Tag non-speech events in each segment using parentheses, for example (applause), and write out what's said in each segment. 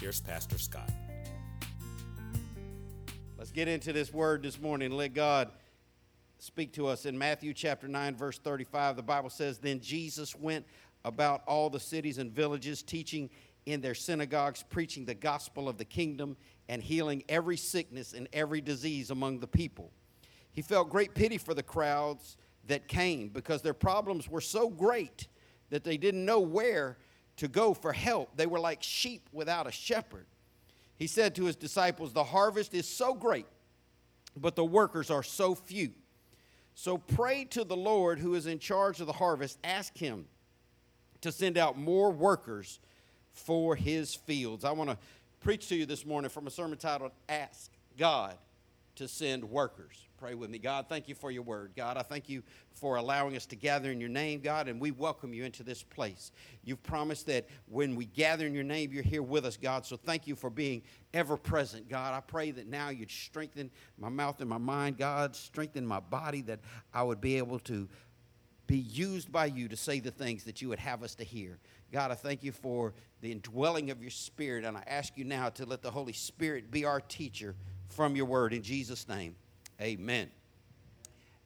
here's Pastor Scott. Let's get into this word this morning. Let God speak to us. In Matthew chapter 9, verse 35, the Bible says, Then Jesus went about all the cities and villages, teaching in their synagogues, preaching the gospel of the kingdom, and healing every sickness and every disease among the people. He felt great pity for the crowds that came because their problems were so great that they didn't know where to go for help. They were like sheep without a shepherd. He said to his disciples, The harvest is so great, but the workers are so few. So pray to the Lord who is in charge of the harvest. Ask him to send out more workers for his fields. I want to preach to you this morning from a sermon titled Ask God to Send Workers. Pray with me. God, thank you for your word. God, I thank you for allowing us to gather in your name, God, and we welcome you into this place. You've promised that when we gather in your name, you're here with us, God. So thank you for being ever present, God. I pray that now you'd strengthen my mouth and my mind, God, strengthen my body, that I would be able to be used by you to say the things that you would have us to hear. God, I thank you for the indwelling of your spirit, and I ask you now to let the Holy Spirit be our teacher from your word. In Jesus' name, amen.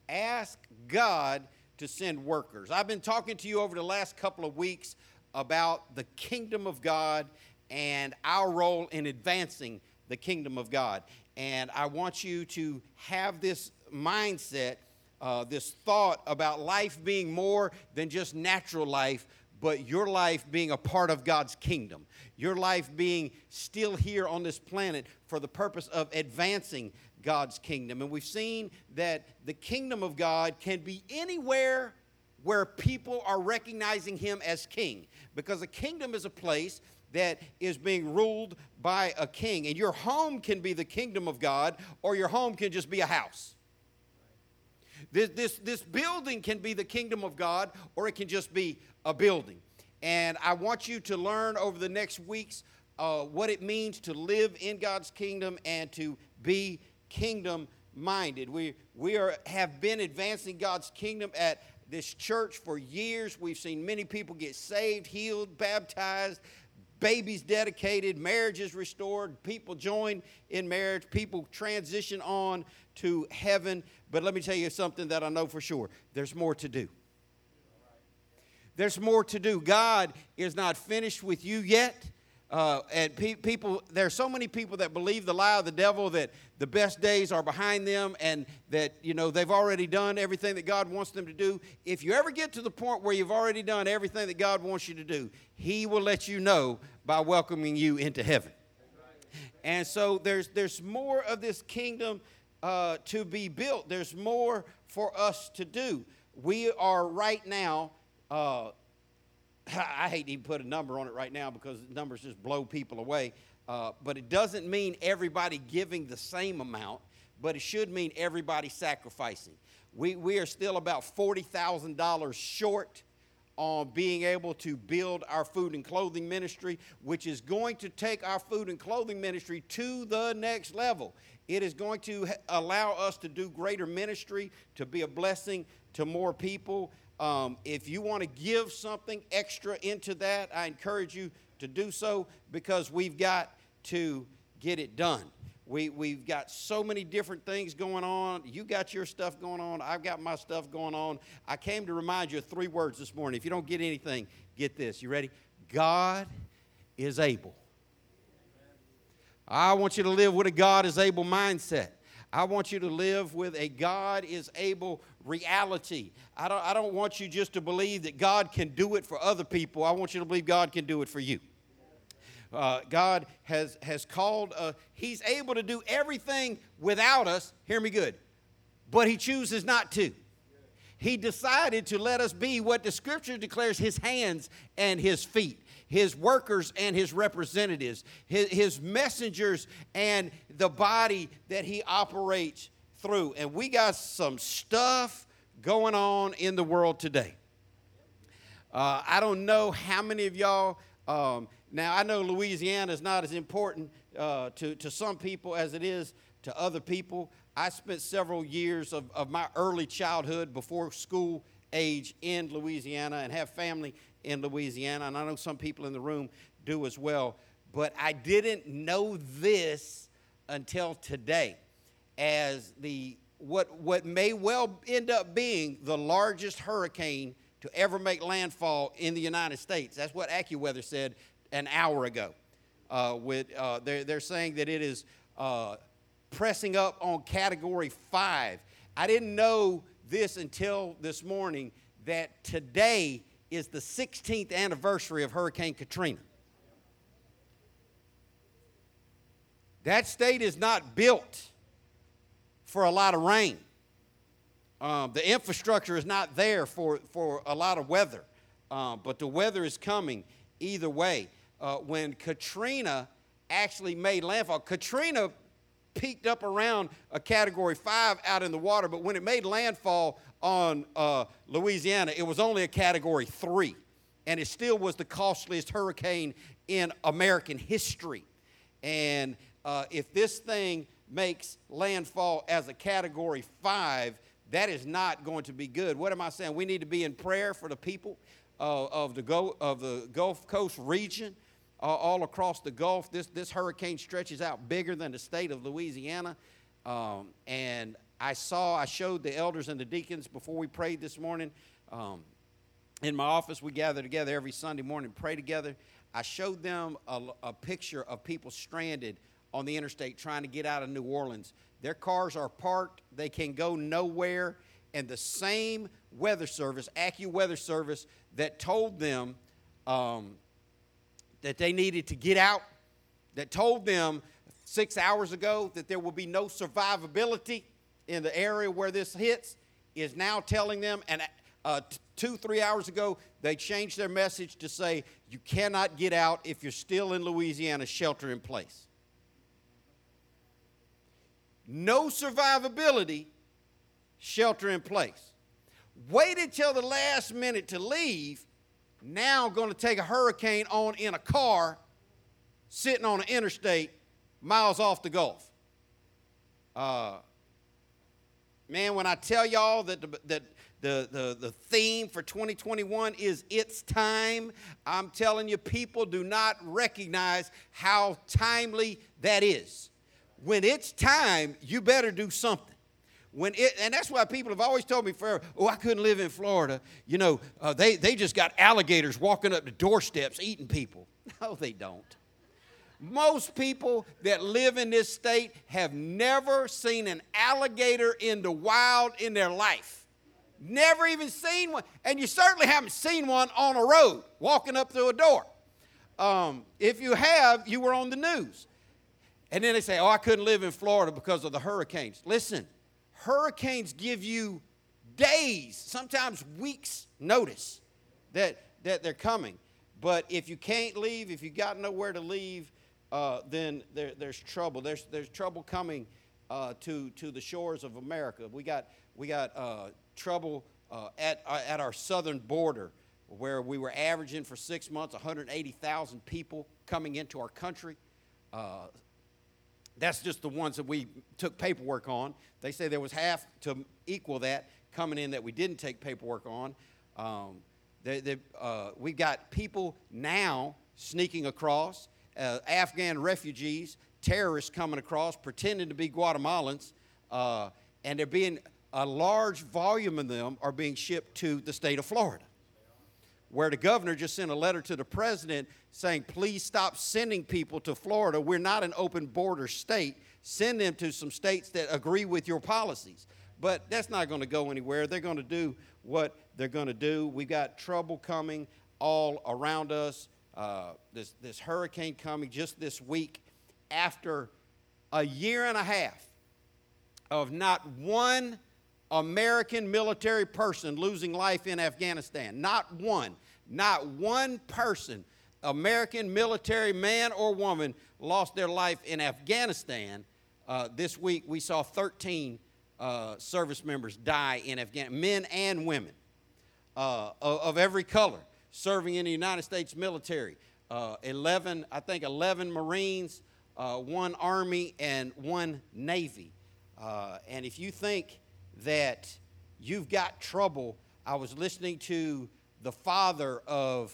Ask God to send workers. I've been talking to you over the last couple of weeks about the kingdom of God and our role in advancing the kingdom of God. And I want you to have this mindset, uh, this thought about life being more than just natural life, but your life being a part of God's kingdom. Your life being still here on this planet for the purpose of advancing God's kingdom. And we've seen that the kingdom of God can be anywhere where people are recognizing him as king. Because a kingdom is a place that is being ruled by a king. And your home can be the kingdom of God, or your home can just be a house. This, this, this building can be the kingdom of God, or it can just be a building. And I want you to learn over the next weeks uh, what it means to live in God's kingdom and to be kingdom minded. We, we are, have been advancing God's kingdom at this church for years. We've seen many people get saved, healed, baptized, babies dedicated, marriages restored, people join in marriage, people transition on to heaven. But let me tell you something that I know for sure there's more to do. There's more to do. God is not finished with you yet. Uh, and pe- people, there are so many people that believe the lie of the devil that the best days are behind them and that, you know, they've already done everything that God wants them to do. If you ever get to the point where you've already done everything that God wants you to do, He will let you know by welcoming you into heaven. And so there's, there's more of this kingdom uh, to be built, there's more for us to do. We are right now. Uh, (laughs) I hate to even put a number on it right now because numbers just blow people away. Uh, but it doesn't mean everybody giving the same amount, but it should mean everybody sacrificing. We, we are still about $40,000 short on being able to build our food and clothing ministry, which is going to take our food and clothing ministry to the next level. It is going to allow us to do greater ministry, to be a blessing to more people. Um, if you want to give something extra into that, I encourage you to do so because we've got to get it done. We, we've got so many different things going on. You got your stuff going on. I've got my stuff going on. I came to remind you of three words this morning. If you don't get anything, get this. You ready? God is able. I want you to live with a God is able mindset. I want you to live with a God is able reality. I don't, I don't want you just to believe that God can do it for other people. I want you to believe God can do it for you. Uh, God has, has called, uh, He's able to do everything without us. Hear me good. But He chooses not to. He decided to let us be what the scripture declares his hands and his feet, his workers and his representatives, his, his messengers and the body that he operates through. And we got some stuff going on in the world today. Uh, I don't know how many of y'all. Um, now, I know Louisiana is not as important uh, to, to some people as it is to other people. I spent several years of, of my early childhood before school age in Louisiana and have family in Louisiana. And I know some people in the room do as well. But I didn't know this until today as the what, what may well end up being the largest hurricane to ever make landfall in the United States. That's what AccuWeather said an hour ago. Uh, with, uh, they're, they're saying that it is uh, pressing up on category five. I didn't know this until this morning that today is the 16th anniversary of Hurricane Katrina. That state is not built for a lot of rain. Um, the infrastructure is not there for, for a lot of weather, uh, but the weather is coming either way. Uh, when Katrina actually made landfall, Katrina peaked up around a category five out in the water, but when it made landfall on uh, Louisiana, it was only a category three. And it still was the costliest hurricane in American history. And uh, if this thing makes landfall as a category five, that is not going to be good. What am I saying? We need to be in prayer for the people uh, of, the Go, of the Gulf Coast region, uh, all across the Gulf. This, this hurricane stretches out bigger than the state of Louisiana. Um, and I saw, I showed the elders and the deacons before we prayed this morning. Um, in my office, we gather together every Sunday morning, pray together. I showed them a, a picture of people stranded on the interstate trying to get out of New Orleans. Their cars are parked, they can go nowhere, and the same weather service, AccuWeather service, that told them um, that they needed to get out, that told them six hours ago that there will be no survivability in the area where this hits, is now telling them, and uh, two, three hours ago, they changed their message to say, you cannot get out if you're still in Louisiana, shelter in place no survivability, shelter in place. Waited till the last minute to leave, now going to take a hurricane on in a car sitting on an interstate miles off the Gulf. Uh, man, when I tell y'all that the, that the, the, the theme for 2021 is It's Time, I'm telling you, people do not recognize how timely that is when it's time, you better do something. When it, and that's why people have always told me forever, oh, I couldn't live in Florida. You know, uh, they, they just got alligators walking up the doorsteps eating people. (laughs) No, they don't. Most people that live in this state have never seen an alligator in the wild in their life. Never even seen one. And you certainly haven't seen one on a road walking up through a door. Um, if you have, you were on the news. And then they say, oh, I couldn't live in Florida because of the hurricanes. Listen, hurricanes give you days, sometimes weeks' notice that, that they're coming. But if you can't leave, if you got nowhere to leave, uh, then there, there's trouble. There's, there's trouble coming uh, to, to the shores of America. We got, we got uh, trouble uh, at, uh, at our southern border where we were averaging for six months 180,000 people coming into our country. That's just the ones that we took paperwork on. They say there was half to equal that coming in that we didn't take paperwork on. Um, they, they, uh, we've got people now sneaking across, uh, Afghan refugees, terrorists coming across, pretending to be Guatemalans, uh, and they're being a large volume of them are being shipped to the state of Florida where the governor just sent a letter to the president saying, please stop sending people to Florida. We're not an open border state. Send them to some states that agree with your policies. But that's not going to go anywhere. They're going to do what they're going to do. We've got trouble coming all around us. Uh, this, this hurricane coming just this week after a year and a half of not one American military person losing life in Afghanistan. Not one. Not one person, American military man or woman, lost their life in Afghanistan. Uh, this week we saw 13 uh, service members die in Afghanistan, men and women uh, of, of, every color serving in the United States military. Uh, 11, I think 11 Marines, uh, one Army, and one Navy. Uh, and if you think that you've got trouble, I was listening to the father of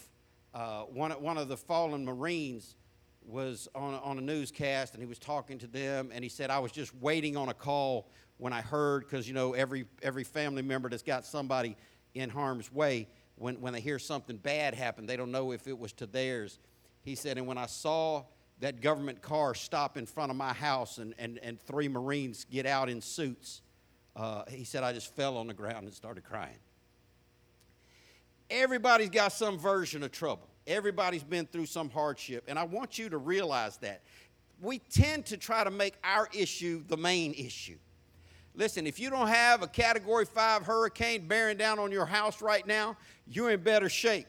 uh, one, one of the fallen Marines was on, on a newscast and he was talking to them and he said, I was just waiting on a call when I heard, because, you know, every, every family member that's got somebody in harm's way, when, when they hear something bad happen, they don't know if it was to theirs. He said, and when I saw that government car stop in front of my house and, and, and three Marines get out in suits, uh, he said, I just fell on the ground and started crying. Everybody's got some version of trouble. Everybody's been through some hardship. And I want you to realize that. We tend to try to make our issue the main issue. Listen, if you don't have a category five hurricane bearing down on your house right now, you're in better shape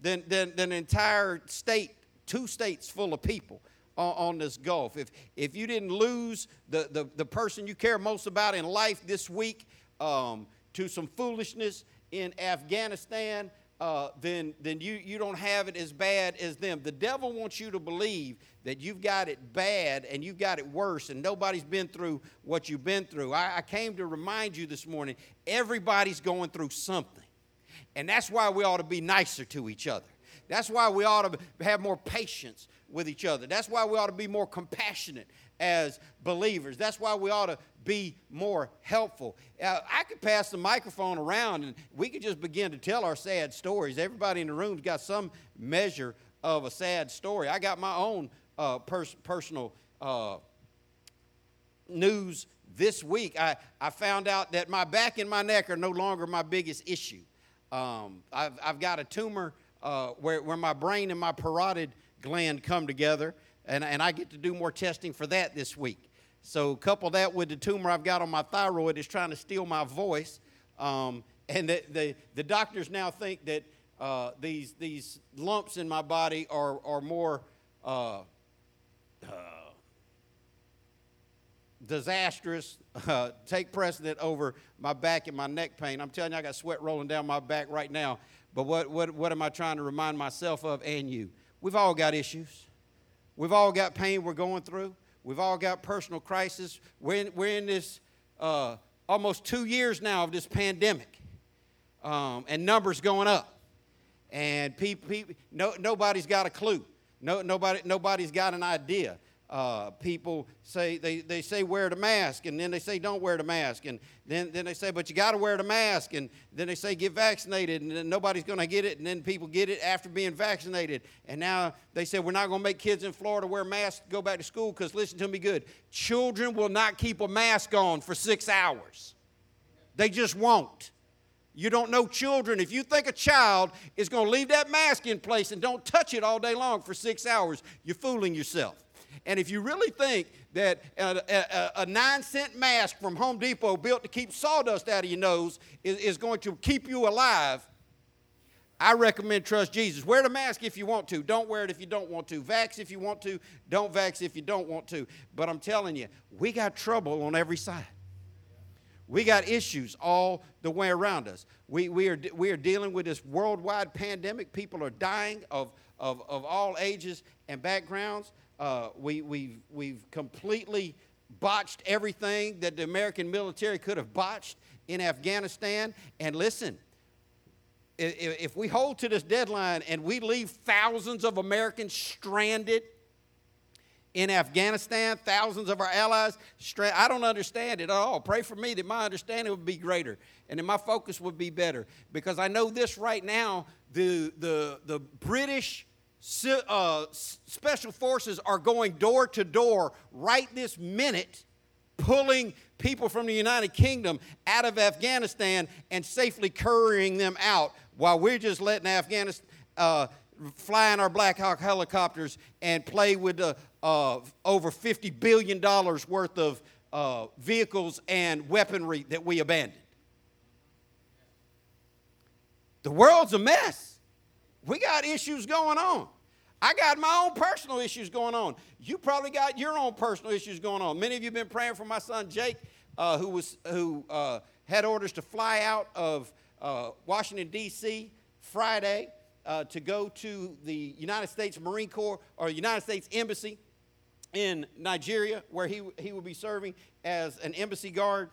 than, than, than an entire state, two states full of people on, on this Gulf. If, if you didn't lose the, the, the person you care most about in life this week um, to some foolishness in Afghanistan, uh, then, then you, you don't have it as bad as them. The devil wants you to believe that you've got it bad and you've got it worse, and nobody's been through what you've been through. I, I came to remind you this morning everybody's going through something. And that's why we ought to be nicer to each other. That's why we ought to have more patience with each other. That's why we ought to be more compassionate as believers. That's why we ought to be more helpful. Uh, I could pass the microphone around and we could just begin to tell our sad stories. Everybody in the room's got some measure of a sad story. I got my own uh, pers- personal uh, news this week. I, I found out that my back and my neck are no longer my biggest issue. Um, I've, I've got a tumor uh, where, where my brain and my parotid gland come together and, and I get to do more testing for that this week. So couple that with the tumor I've got on my thyroid is trying to steal my voice, um, and the, the, the, doctors now think that uh, these, these lumps in my body are, are more uh, uh, disastrous, (laughs) take precedent over my back and my neck pain. I'm telling you, I got sweat rolling down my back right now. But what, what, what am I trying to remind myself of and you? We've all got issues. We've all got pain we're going through. We've all got personal crisis. We're in, we're in this uh, almost two years now of this pandemic, um, and numbers going up. And people, people no, nobody's got a clue. No, nobody, nobody's got an idea uh, people say they, they say wear the mask and then they say don't wear the mask and then, then they say but you got to wear the mask and then they say get vaccinated and then nobody's going to get it and then people get it after being vaccinated and now they say we're not going to make kids in florida wear masks go back to school because listen to me good children will not keep a mask on for six hours they just won't you don't know children. If you think a child is going to leave that mask in place and don't touch it all day long for six hours, you're fooling yourself. And if you really think that a, a, a, nine cent mask from Home Depot built to keep sawdust out of your nose is, is going to keep you alive, I recommend trust Jesus. Wear the mask if you want to. Don't wear it if you don't want to. Vax if you want to. Don't vax if you don't want to. But I'm telling you, we got trouble on every side. We got issues all the way around us. We, we, are, we are dealing with this worldwide pandemic. People are dying of, of, of all ages and backgrounds. Uh, we, we've, we've completely botched everything that the American military could have botched in Afghanistan. And listen, if, we hold to this deadline and we leave thousands of Americans stranded in Afghanistan, thousands of our allies, I don't understand it at all. Pray for me that my understanding would be greater and that my focus would be better. Because I know this right now the, the, the British uh, special forces are going door to door right this minute, pulling people from the United Kingdom out of Afghanistan and safely currying them out while we're just letting Afghanistan. Uh, fly in our Black Hawk helicopters and play with uh, over $50 billion worth of uh, vehicles and weaponry that we abandoned. The world's a mess. We got issues going on. I got my own personal issues going on. You probably got your own personal issues going on. Many of you have been praying for my son Jake, uh, who was who uh, had orders to fly out of uh, Washington D.C. Friday uh, to go to the United States Marine Corps or United States Embassy in Nigeria, where he he will be serving as an embassy guard.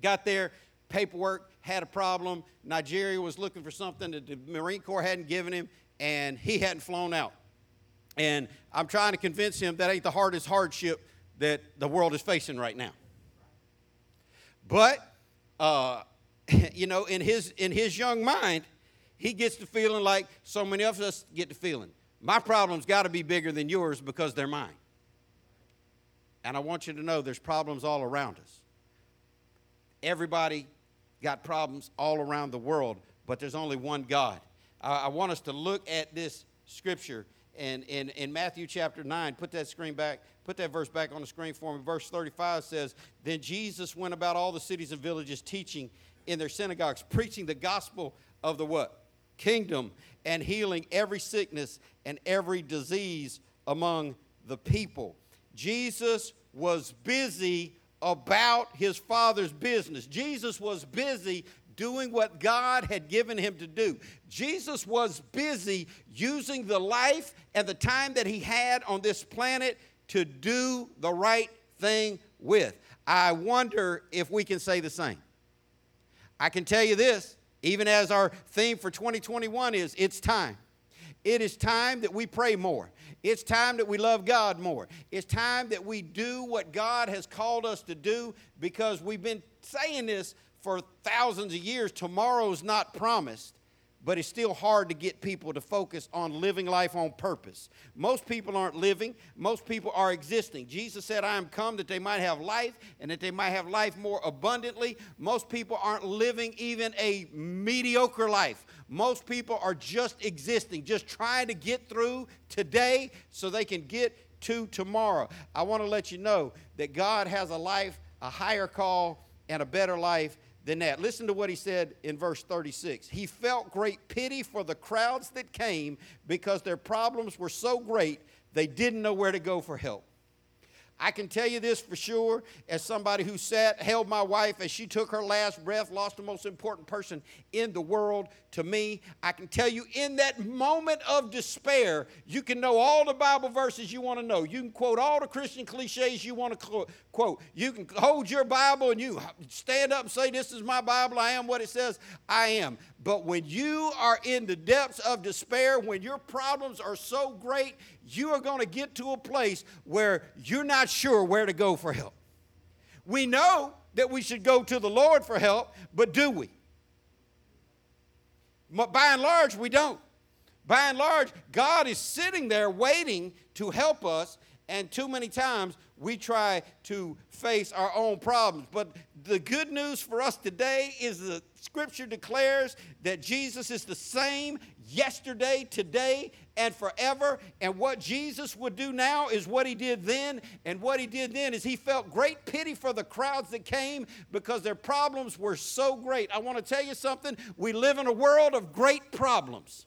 Got there, paperwork had a problem. Nigeria was looking for something that the Marine Corps hadn't given him and he hadn't flown out. And I'm trying to convince him that ain't the hardest hardship that the world is facing right now. But, uh, (laughs) you know, in his, in his young mind, he gets the feeling like so many of us get the feeling. My problem's got to be bigger than yours because they're mine. And I want you to know there's problems all around us. Everybody got problems all around the world, but there's only one God. I want us to look at this scripture and in, in Matthew chapter 9. Put that screen back, put that verse back on the screen for me. Verse 35 says, Then Jesus went about all the cities and villages teaching in their synagogues, preaching the gospel of the what? Kingdom and healing every sickness and every disease among the people. Jesus was busy about his father's business. Jesus was busy doing what God had given him to do. Jesus was busy using the life and the time that he had on this planet to do the right thing with. I wonder if we can say the same. I can tell you this, even as our theme for 2021 is it's time. It is time that we pray more. It's time that we love God more. It's time that we do what God has called us to do because we've been saying this for thousands of years, tomorrow's not promised, but it's still hard to get people to focus on living life on purpose. Most people aren't living, most people are existing. Jesus said, I am come that they might have life and that they might have life more abundantly. Most people aren't living even a mediocre life. Most people are just existing, just trying to get through today so they can get to tomorrow. I want to let you know that God has a life, a higher call, and a better life than that. Listen to what he said in verse 36. He felt great pity for the crowds that came because their problems were so great they didn't know where to go for help. I can tell you this for sure, as somebody who sat, held my wife as she took her last breath, lost the most important person in the world to me. I can tell you in that moment of despair, you can know all the Bible verses you want to know. You can quote all the Christian cliches you want to quote. You can hold your Bible and you stand up and say, This is my Bible. I am what it says I am. But when you are in the depths of despair, when your problems are so great, you are going to get to a place where you're not sure where to go for help. We know that we should go to the Lord for help, but do we? By and large, we don't. By and large, God is sitting there waiting to help us, and too many times we try to face our own problems. But the good news for us today is the scripture declares that Jesus is the same yesterday, today, and forever. And what Jesus would do now is what he did then. And what he did then is he felt great pity for the crowds that came because their problems were so great. I want to tell you something. We live in a world of great problems.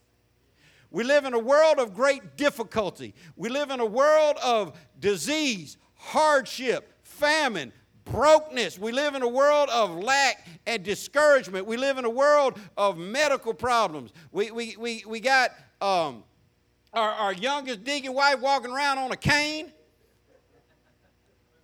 We live in a world of great difficulty. We live in a world of disease, hardship, famine, brokenness. We live in a world of lack and discouragement. We live in a world of medical problems. We, we, we, we got um, our, our youngest deacon wife walking around on a cane.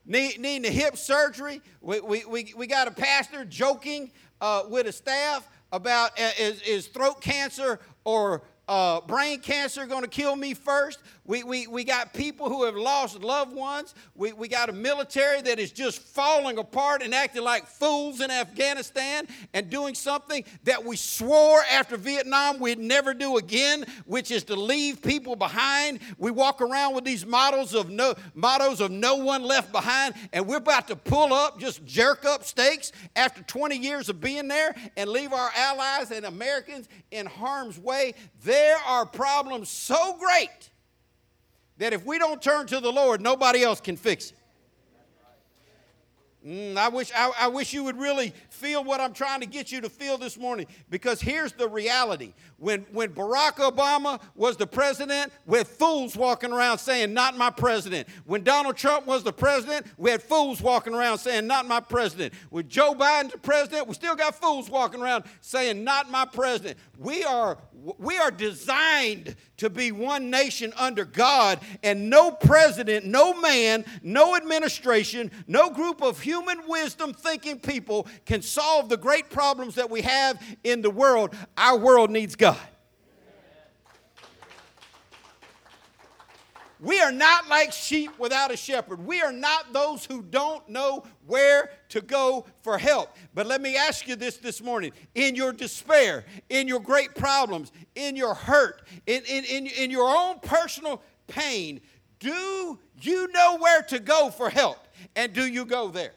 Need, needing a hip surgery. We, we, we, we got a pastor joking uh, with a staff about uh, is, is throat cancer or uh, brain cancer going to kill me first. We, we, we got people who have lost loved ones. We, we got a military that is just falling apart and acting like fools in Afghanistan and doing something that we swore after Vietnam we'd never do again, which is to leave people behind. We walk around with these models of no, mottos of no one left behind, and we're about to pull up, just jerk up stakes after 20 years of being there and leave our allies and Americans in harm's way. There are problems so great that if we don't turn to the Lord, nobody else can fix it. Mm, I wish I, I, wish you would really feel what I'm trying to get you to feel this morning because here's the reality. When, when Barack Obama was the president, we had fools walking around saying, Not my president. When Donald Trump was the president, we had fools walking around saying, Not my president. When Joe Biden's the president, we still got fools walking around saying, Not my president. We are we are designed to be one nation under God, and no president, no man, no administration, no group of human wisdom thinking people can solve the great problems that we have in the world. Our world needs God. We are not like sheep without a shepherd. We are not those who don't know where to go for help. But let me ask you this this morning. In your despair, in your great problems, in your hurt, in, in, in, in your own personal pain, do you know where to go for help? And do you go there?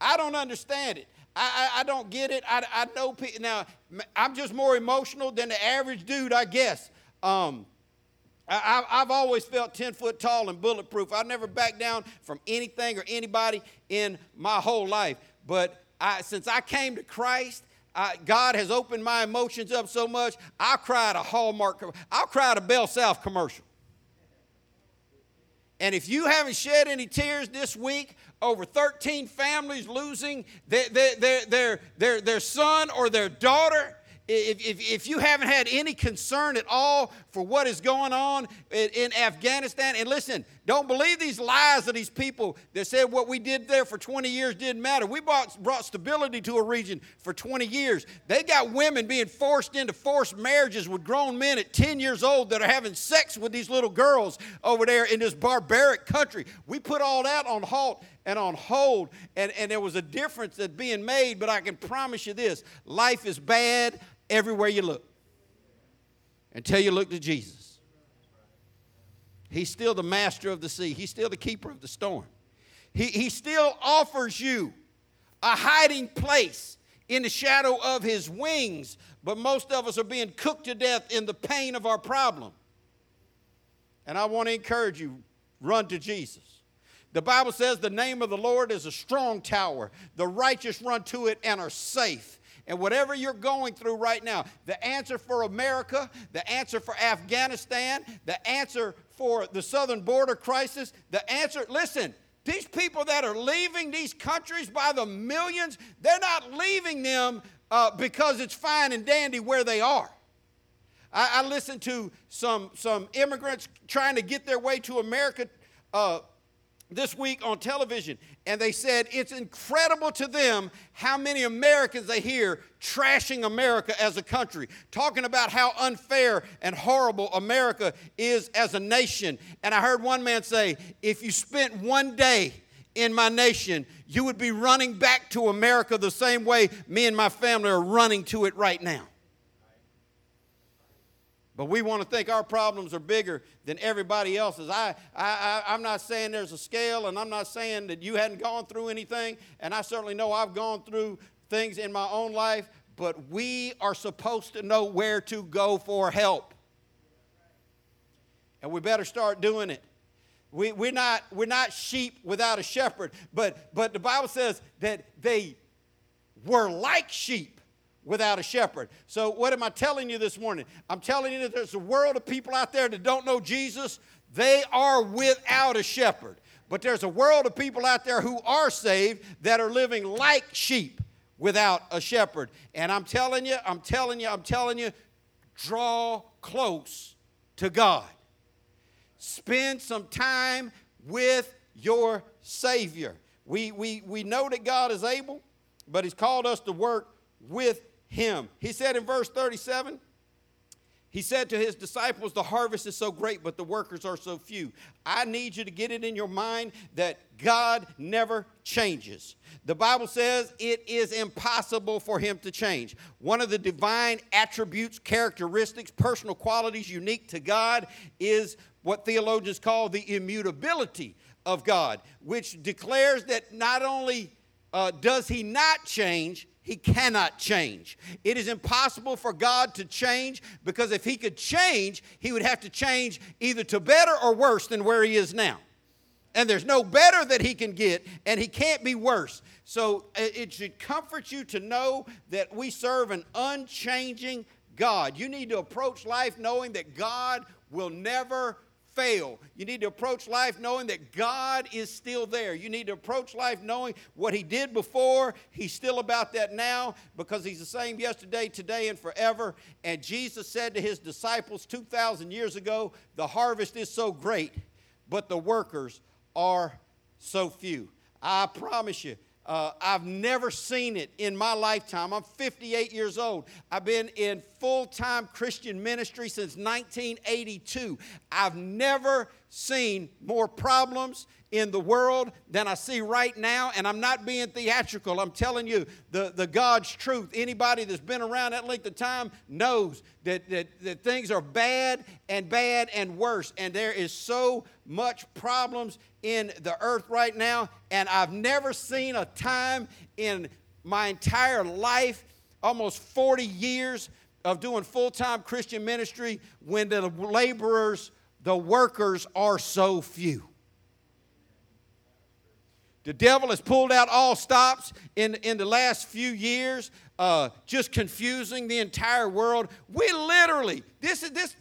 I don't understand it. I, I, I don't get it. I, I know people. Now, I'm just more emotional than the average dude, I guess. Um, I, have always felt 10 foot tall and bulletproof. I've never backed down from anything or anybody in my whole life. But I, since I came to Christ, I, God has opened my emotions up so much, I'll cry at a Hallmark, I'll cry at a Bell South commercial. And if you haven't shed any tears this week over 13 families losing their, their, their, their, their son or their daughter, if, if, if, you haven't had any concern at all for what is going on in, in, Afghanistan, and listen, don't believe these lies of these people that said what we did there for 20 years didn't matter. We brought, brought stability to a region for 20 years. They got women being forced into forced marriages with grown men at 10 years old that are having sex with these little girls over there in this barbaric country. We put all that on halt and on hold, and, and there was a difference that being made, but I can promise you this life is bad everywhere you look until you look to Jesus. He's still the master of the sea, He's still the keeper of the storm. He, he still offers you a hiding place in the shadow of His wings, but most of us are being cooked to death in the pain of our problem. And I want to encourage you run to Jesus. The Bible says the name of the Lord is a strong tower. The righteous run to it and are safe. And whatever you're going through right now, the answer for America, the answer for Afghanistan, the answer for the southern border crisis, the answer, listen, these people that are leaving these countries by the millions, they're not leaving them uh, because it's fine and dandy where they are. I, I listened to some, some immigrants trying to get their way to America uh, this week on television, and they said it's incredible to them how many Americans they hear trashing America as a country, talking about how unfair and horrible America is as a nation. And I heard one man say, if you spent one day in my nation, you would be running back to America the same way me and my family are running to it right now. But we want to think our problems are bigger than everybody else's. I, I, I, am not saying there's a scale, and I'm not saying that you hadn't gone through anything, and I certainly know I've gone through things in my own life, but we are supposed to know where to go for help. And we better start doing it. We, we're, not, we're not sheep without a shepherd, but, but the Bible says that they were like sheep without a shepherd. So, what am I telling you this morning? I'm telling you that there's a world of people out there that don't know Jesus. They are without a shepherd. But there's a world of people out there who are saved that are living like sheep without a shepherd. And I'm telling you, I'm telling you, I'm telling you, draw close to God. Spend some time with your Savior. We, we, we know that God is able, but He's called us to work with him. He said in verse 37, he said to his disciples, The harvest is so great, but the workers are so few. I need you to get it in your mind that God never changes. The Bible says it is impossible for him to change. One of the divine attributes, characteristics, personal qualities unique to God is what theologians call the immutability of God, which declares that not only uh, does he not change, he cannot change. It is impossible for God to change because if He could change, He would have to change either to better or worse than where He is now. and there's no better that he can get, and he can't be worse. So uh, it should comfort you to know that we serve an unchanging God. You need to approach life knowing that God will never fail. You need to approach life knowing that God is still there. You need to approach life knowing what He did before, He's still about that now because He's the same yesterday, today, and forever. And Jesus said to His disciples 2,000 years ago, The harvest is so great, but the workers are so few. I promise you, uh, I've never seen it in my lifetime. I'm 58 years old. I've been in full time Christian ministry since 1982. I've never seen more problems in the world than I see right now, and I'm not being theatrical. I'm telling you the, the God's truth. Anybody that's been around that length of time knows that, that, that things are bad and bad and worse, and there is so much problems in the earth right now, and I've never seen a time in my entire life, almost 40 years of doing full time Christian ministry, when the laborers, the workers are so few. The devil has pulled out all stops in, in the last few years, uh, just confusing the entire world. We literally, this is this,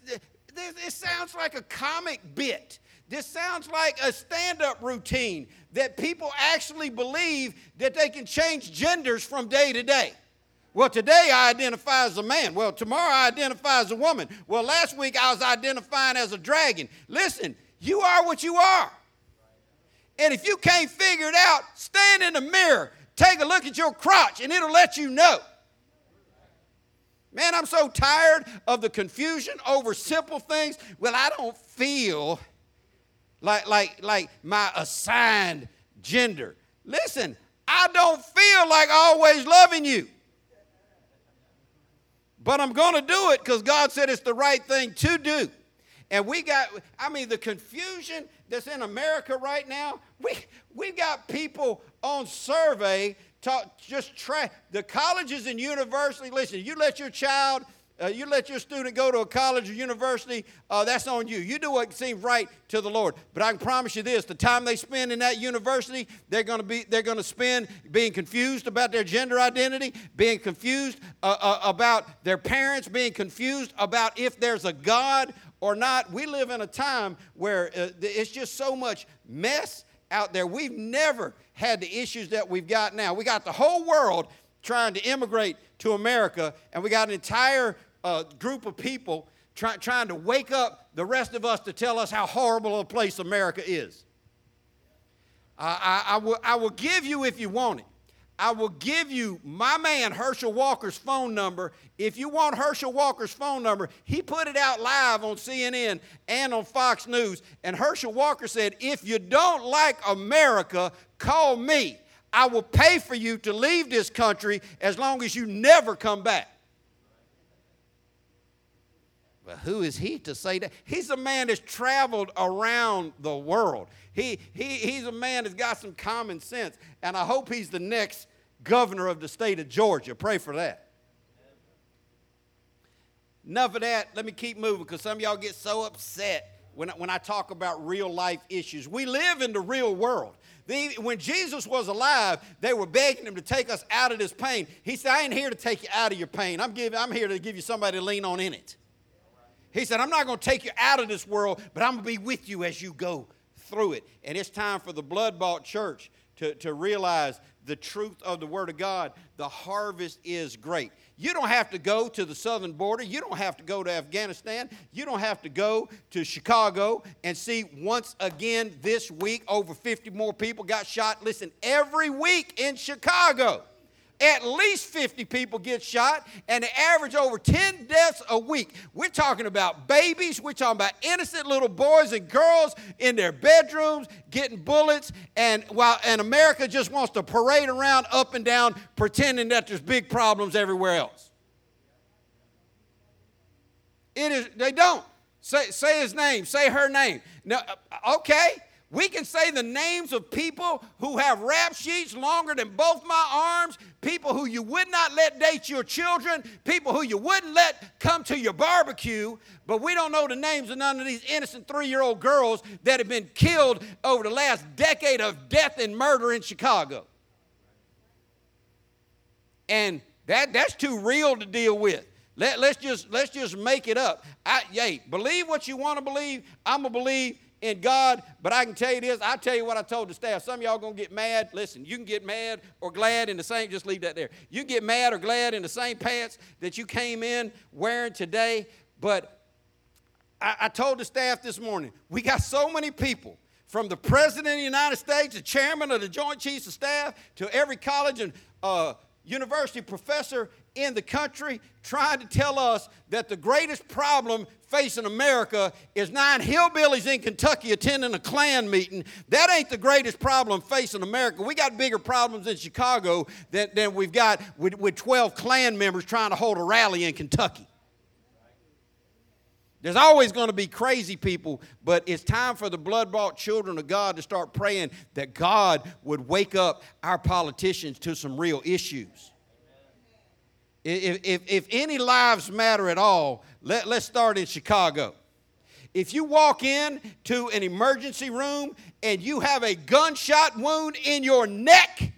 this, this sounds like a comic bit. This sounds like a stand up routine that people actually believe that they can change genders from day to day. Well, today I identify as a man. Well, tomorrow I identify as a woman. Well, last week I was identifying as a dragon. Listen, you are what you are. And if you can't figure it out, stand in the mirror, take a look at your crotch, and it'll let you know. Man, I'm so tired of the confusion over simple things. Well, I don't feel like, like, like my assigned gender. Listen, I don't feel like always loving you. But I'm going to do it because God said it's the right thing to do. And we got, I mean, the confusion that's in America right now, we, we've got people on survey talk, just try, the colleges and universities, listen, you let your child uh, you let your student go to a college or university, uh, that's on you. You do what seems right to the Lord. But I can promise you this: the time they spend in that university, they're going to be they're going to spend being confused about their gender identity, being confused uh, uh, about their parents, being confused about if there's a God or not. We live in a time where uh, it's just so much mess out there. We've never had the issues that we've got now. We got the whole world trying to immigrate to America, and we got an entire uh, group of people try, trying to wake up the rest of us to tell us how horrible a place America is. I, I, I will give you, if you want it, I will give you my man Herschel Walker's phone number. If you want Herschel Walker's phone number, he put it out live on CNN and on Fox News. And Herschel Walker said, If you don't like America, call me. I will pay for you to leave this country as long as you never come back. But who is he to say that? He's a man that's traveled around the world. He, he, he's a man that's got some common sense. And I hope he's the next governor of the state of Georgia. Pray for that. Enough of that. Let me keep moving because some of y'all get so upset when, when I talk about real life issues. We live in the real world. The, when Jesus was alive, they were begging him to take us out of this pain. He said, I ain't here to take you out of your pain. I'm, give, I'm here to give you somebody to lean on in it. He said, I'm not going to take you out of this world, but I'm going to be with you as you go through it. And it's time for the blood bought church to, to realize the truth of the Word of God. The harvest is great. You don't have to go to the southern border. You don't have to go to Afghanistan. You don't have to go to Chicago and see once again this week over 50 more people got shot. Listen, every week in Chicago, at least 50 people get shot, and they average over 10 deaths a week. We're talking about babies, we're talking about innocent little boys and girls in their bedrooms getting bullets, and while and America just wants to parade around up and down pretending that there's big problems everywhere else. It is they don't. Say, say his name, say her name. Now, uh, okay, We can say the names of people who have rap sheets longer than both my arms, people who you would not let date your children, people who you wouldn't let come to your barbecue, but we don't know the names of none of these innocent three year old girls that have been killed over the last decade of death and murder in Chicago. And that, that's too real to deal with. Let, let's, just, let's just make it up. I, yay, believe what you want to believe. I'm going to believe in God, but I can tell you this. I'll tell you what I told the staff. Some of y'all to get mad. Listen, you can get mad or glad in the same, just leave that there. You can get mad or glad in the same pants that you came in wearing today, but I, I told the staff this morning, we got so many people from the President of the United States, the chairman of the Joint Chiefs of Staff, to every college and uh, university professor in the country trying to tell us that the greatest problem facing America is nine hillbillies in Kentucky attending a Klan meeting. That ain't the greatest problem facing America. We got bigger problems in Chicago than, than we've got with, with 12 Klan members trying to hold a rally in Kentucky. There's always going to be crazy people, but it's time for the blood bought children of God to start praying that God would wake up our politicians to some real issues. If, if, if any lives matter at all, let, let's start in Chicago. If you walk in to an emergency room and you have a gunshot wound in your neck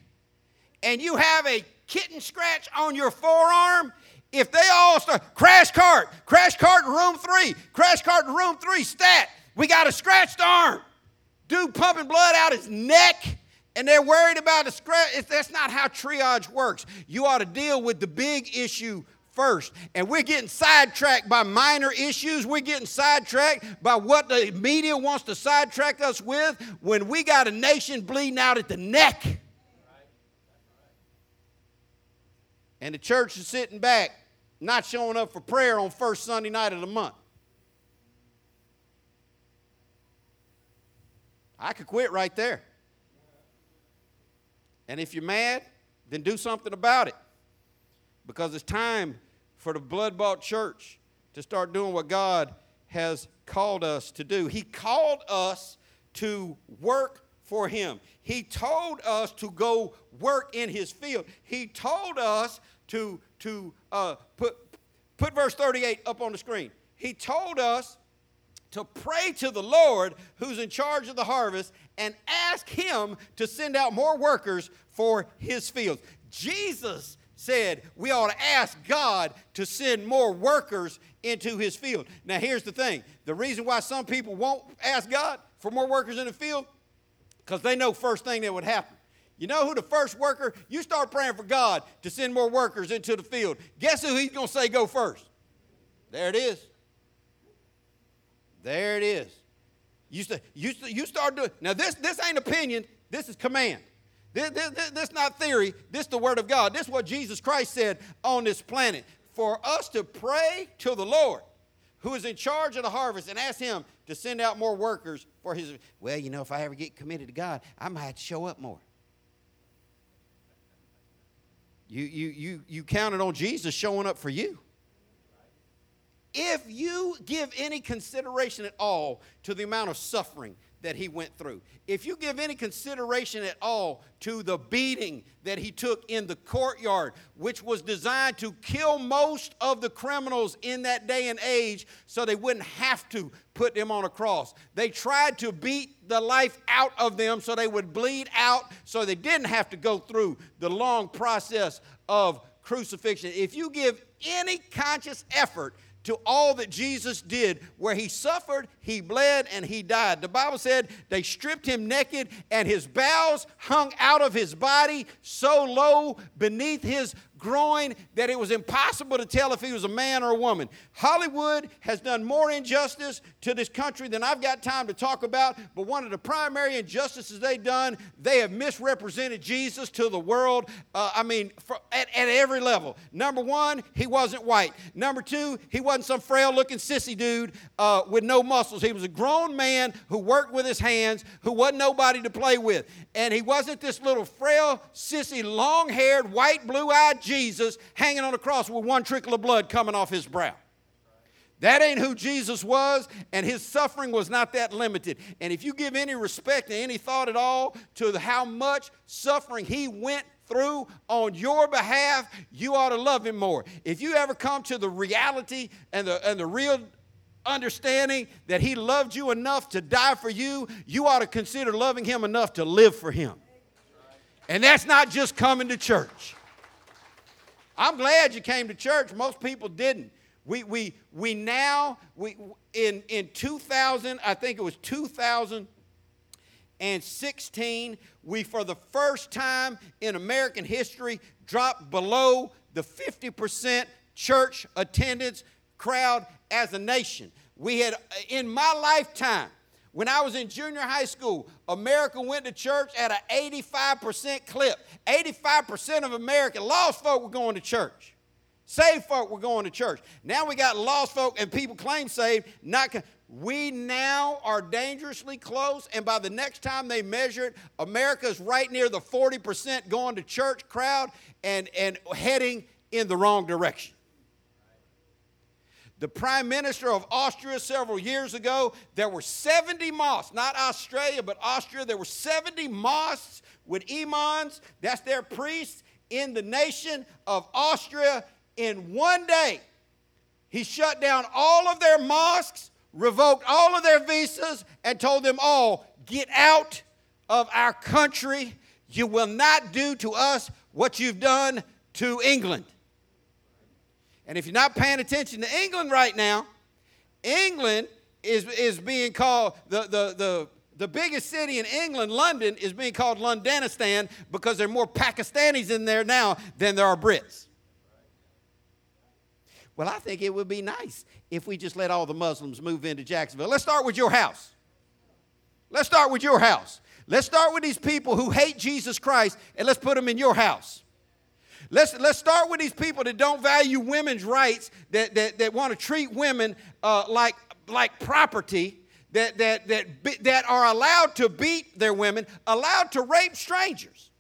and you have a kitten scratch on your forearm, if they all start, crash cart, crash cart room three, crash cart room three, stat, we got a scratched arm. Dude pumping blood out his neck and they're worried about the scratch. That's not how triage works. You ought to deal with the big issue first. And we're getting sidetracked by minor issues. We're getting sidetracked by what the media wants to sidetrack us with when we got a nation bleeding out at the neck. And the church is sitting back, not showing up for prayer on first Sunday night of the month. I could quit right there. And if you're mad, then do something about it. Because it's time for the blood bought church to start doing what God has called us to do. He called us to work for Him. He told us to go work in His field. He told us to, to uh, put, put verse 38 up on the screen. He told us to pray to the Lord who's in charge of the harvest and ask Him to send out more workers for His fields. Jesus said we ought to ask God to send more workers into His field. Now, here's the thing the reason why some people won't ask God for more workers in the field, because they know first thing that would happen. You know who the first worker? You start praying for God to send more workers into the field. Guess who he's going to say go first? There it is. There it is. You, st- you, st- you start doing. Now, this, this ain't opinion, this is command. This, this, this, not theory, this is the word of God. This is what Jesus Christ said on this planet. For us to pray to the Lord, who is in charge of the harvest, and ask Him to send out more workers for His. Well, you know, if I ever get committed to God, I might show up more. You, you, you, you counted on Jesus showing up for you if you give any consideration at all to the amount of suffering that he went through, if you give any consideration at all to the beating that he took in the courtyard, which was designed to kill most of the criminals in that day and age so they wouldn't have to put them on a cross, they tried to beat the life out of them so they would bleed out so they didn't have to go through the long process of crucifixion. If you give any conscious effort to all that Jesus did, where he suffered, he bled, and he died. The Bible said they stripped him naked, and his bowels hung out of his body so low beneath his groin that it was impossible to tell if he was a man or a woman. Hollywood has done more injustice to this country than I've got time to talk about, but one of the primary injustices they've done, they have misrepresented Jesus to the world. Uh, I mean, for, at, at every level. Number one, he wasn't white. Number two, he wasn't some frail looking sissy dude uh, with no muscles. He was a grown man who worked with his hands, who wasn't nobody to play with. And he wasn't this little frail, sissy, long haired, white, blue eyed Jesus hanging on a cross with one trickle of blood coming off his brow. That ain't who Jesus was, and his suffering was not that limited. And if you give any respect and any thought at all to how much suffering he went through on your behalf, you ought to love him more. If you ever come to the reality and the, and the real understanding that he loved you enough to die for you, you ought to consider loving him enough to live for him. And that's not just coming to church. I'm glad you came to church. Most people didn't. We, we, we now, we, in, in 2000, I think it was 2016, we, for the first time in American history, dropped below the 50% church attendance crowd as a nation. We had, uh, in my lifetime, when I was in junior high school, America went to church at an 85% clip. 85% of American lost folk were going to church. Saved folk were going to church. Now we got lost folk and people claim saved, not. We now are dangerously close, and by the next time they measure it, America's right near the 40% going to church crowd and, and heading in the wrong direction. The prime minister of Austria several years ago, there were 70 mosques, not Australia, but Austria. There were 70 mosques with imams, that's their priests, in the nation of Austria in one day. He shut down all of their mosques, revoked all of their visas, and told them all, Get out of our country. You will not do to us what you've done to England. And if you're not paying attention to England right now, England is, is being called the, the, the, the biggest city in England, London, is being called Londonistan because there are more Pakistanis in there now than there are Brits. Well, I think it would be nice if we just let all the Muslims move into Jacksonville. Let's start with your house. Let's start with your house. Let's start with these people who hate Jesus Christ and let's put them in your house. Let's, let's start with these people that don't value women's rights, that, that, that want to treat women uh, like, like property, that, that, that, that are allowed to beat their women, allowed to rape strangers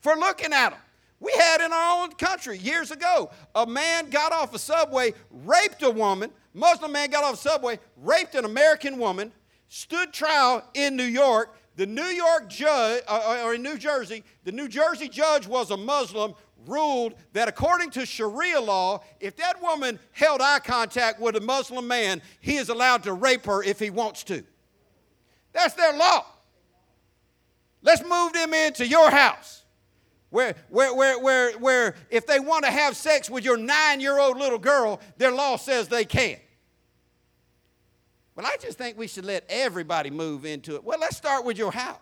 for looking at them. We had in our own country years ago a man got off a subway, raped a woman, Muslim man got off a subway, raped an American woman, stood trial in New York, the New York judge, uh, uh, or in New Jersey, the New Jersey judge was a Muslim, ruled that according to Sharia law, if that woman held eye contact with a Muslim man, he is allowed to rape her if he wants to. That's their law. Let's move them into your house. Where, where, where, where, where if they want to have sex with your nine year old little girl, their law says they can. Well, I just think we should let everybody move into it. Well, let's start with your house.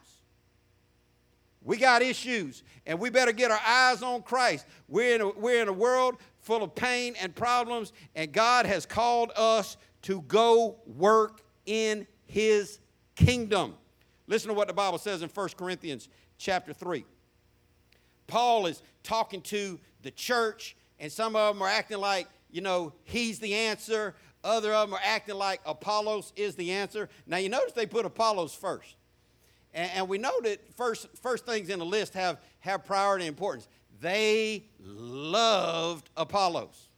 We got issues, and we better get our eyes on Christ. We're in a, we're in a world full of pain and problems, and God has called us to go work in His kingdom. Listen to what the Bible says in 1 Corinthians chapter 3. Paul is talking to the church, and some of them are acting like, you know, he's the answer. Other of them are acting like Apollos is the answer. Now, you notice they put Apollos first. And, and we know that first, first things in the list have, have priority importance. They loved Apollos.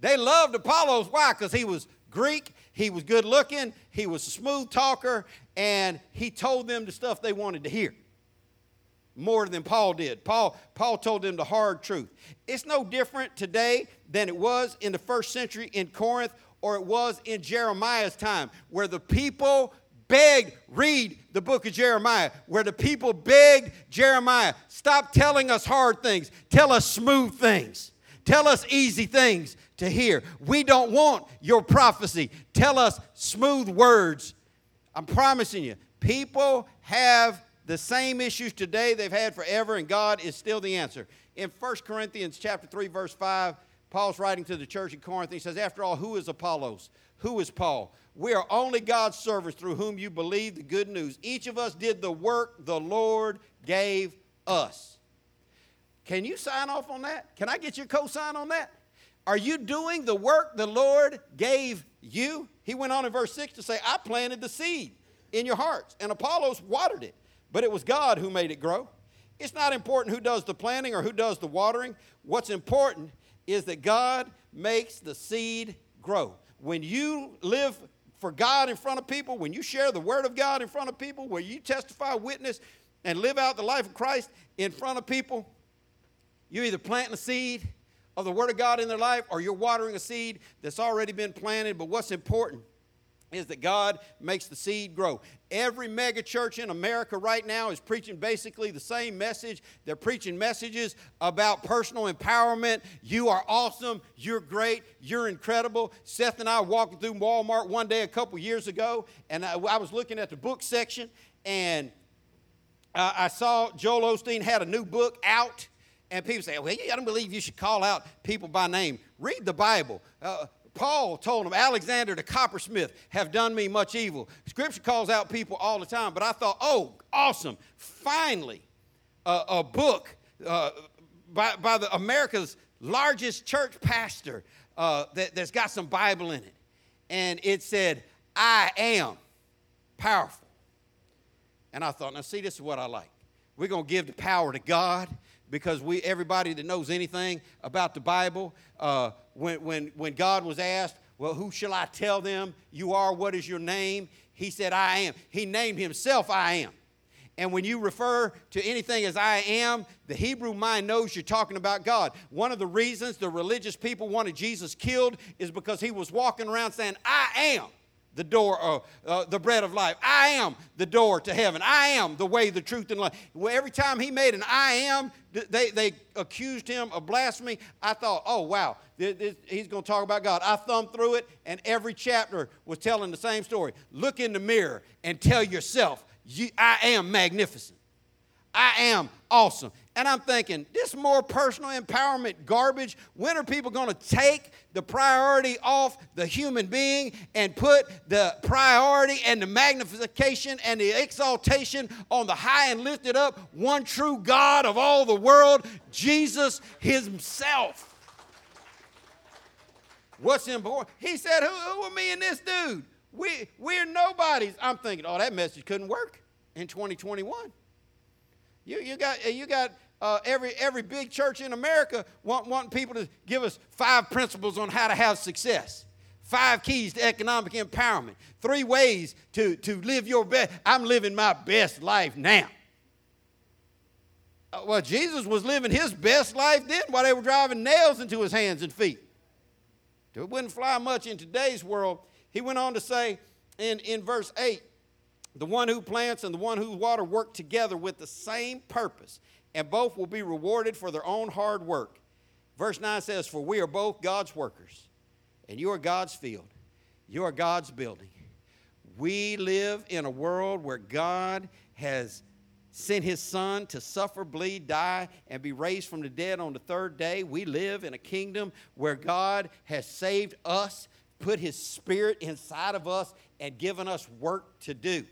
They loved Apollos. Why? Because he was Greek, he was good looking, he was a smooth talker, and he told them the stuff they wanted to hear more than Paul did. Paul, Paul told them the hard truth. It's no different today than it was in the first century in Corinth or it was in Jeremiah's time, where the people begged, read the book of Jeremiah, where the people begged Jeremiah, stop telling us hard things, tell us smooth things, tell us easy things to hear. We don't want your prophecy, tell us smooth words. I'm promising you, people have the same issues today they've had forever, and God is still the answer. In 1 Corinthians chapter 3, verse 5, Paul's writing to the church in Corinth. He says, After all, who is Apollos? Who is Paul? We are only God's servants through whom you believe the good news. Each of us did the work the Lord gave us. Can you sign off on that? Can I get your co-sign on that? Are you doing the work the Lord gave you? He went on in verse 6 to say, I planted the seed in your hearts, and Apollos watered it, but it was God who made it grow. It's not important who does the planting or who does the watering. What's important is that God makes the seed grow. When you live for God in front of people, when you share the word of God in front of people, where you testify, witness, and live out the life of Christ in front of people, you're either planting a seed of the word of God in their life or you're watering a seed that's already been planted. But what's important is that God makes the seed grow. Every mega church in America right now is preaching basically the same message. They're preaching messages about personal empowerment. You are awesome. You're great. You're incredible. Seth and I were walking through Walmart one day a couple years ago, and I, I was looking at the book section, and uh, I saw Joel Osteen had a new book out. And people say, well, yeah, I don't believe you should call out people by name. Read the Bible. Uh, Paul told him, Alexander the coppersmith have done me much evil. Scripture calls out people all the time, but I thought, oh, awesome. Finally, uh, a book uh, by, by the America's largest church pastor uh, that, that's got some Bible in it. And it said, I am powerful. And I thought, now see, this is what I like. We're going to give the power to God because we everybody that knows anything about the Bible, uh, when, when, when God was asked, Well, who shall I tell them you are? What is your name? He said, I am. He named himself, I am. And when you refer to anything as I am, the Hebrew mind knows you're talking about God. One of the reasons the religious people wanted Jesus killed is because he was walking around saying, I am the door, uh, uh, the bread of life. I am the door to heaven. I am the way, the truth, and life. Well, every time he made an I am, they, they accused him of blasphemy. I thought, oh, wow, this, this, he's going to talk about God. I thumbed through it, and every chapter was telling the same story. Look in the mirror and tell yourself, you, I am magnificent. I am awesome. And I'm thinking, this more personal empowerment garbage, when are people going to take the priority off the human being and put the priority and the magnification and the exaltation on the high and lifted up one true God of all the world, Jesus Himself? What's important? He said, Who, who are me and this dude? We, we're nobodies. I'm thinking, oh, that message couldn't work in 2021. You, you got, you got uh, every, every big church in America want, wanting people to give us five principles on how to have success. Five keys to economic empowerment. Three ways to, to live your best. I'm living my best life now. Uh, well, Jesus was living his best life then while they were driving nails into his hands and feet. It wouldn't fly much in today's world. He went on to say in, in verse 8 the one who plants and the one who water work together with the same purpose and both will be rewarded for their own hard work. Verse 9 says, For we are both God's workers, and you are God's field, you are God's building. We live in a world where God has sent his son to suffer, bleed, die, and be raised from the dead on the third day. We live in a kingdom where God has saved us, put his spirit inside of us, and given us work to do.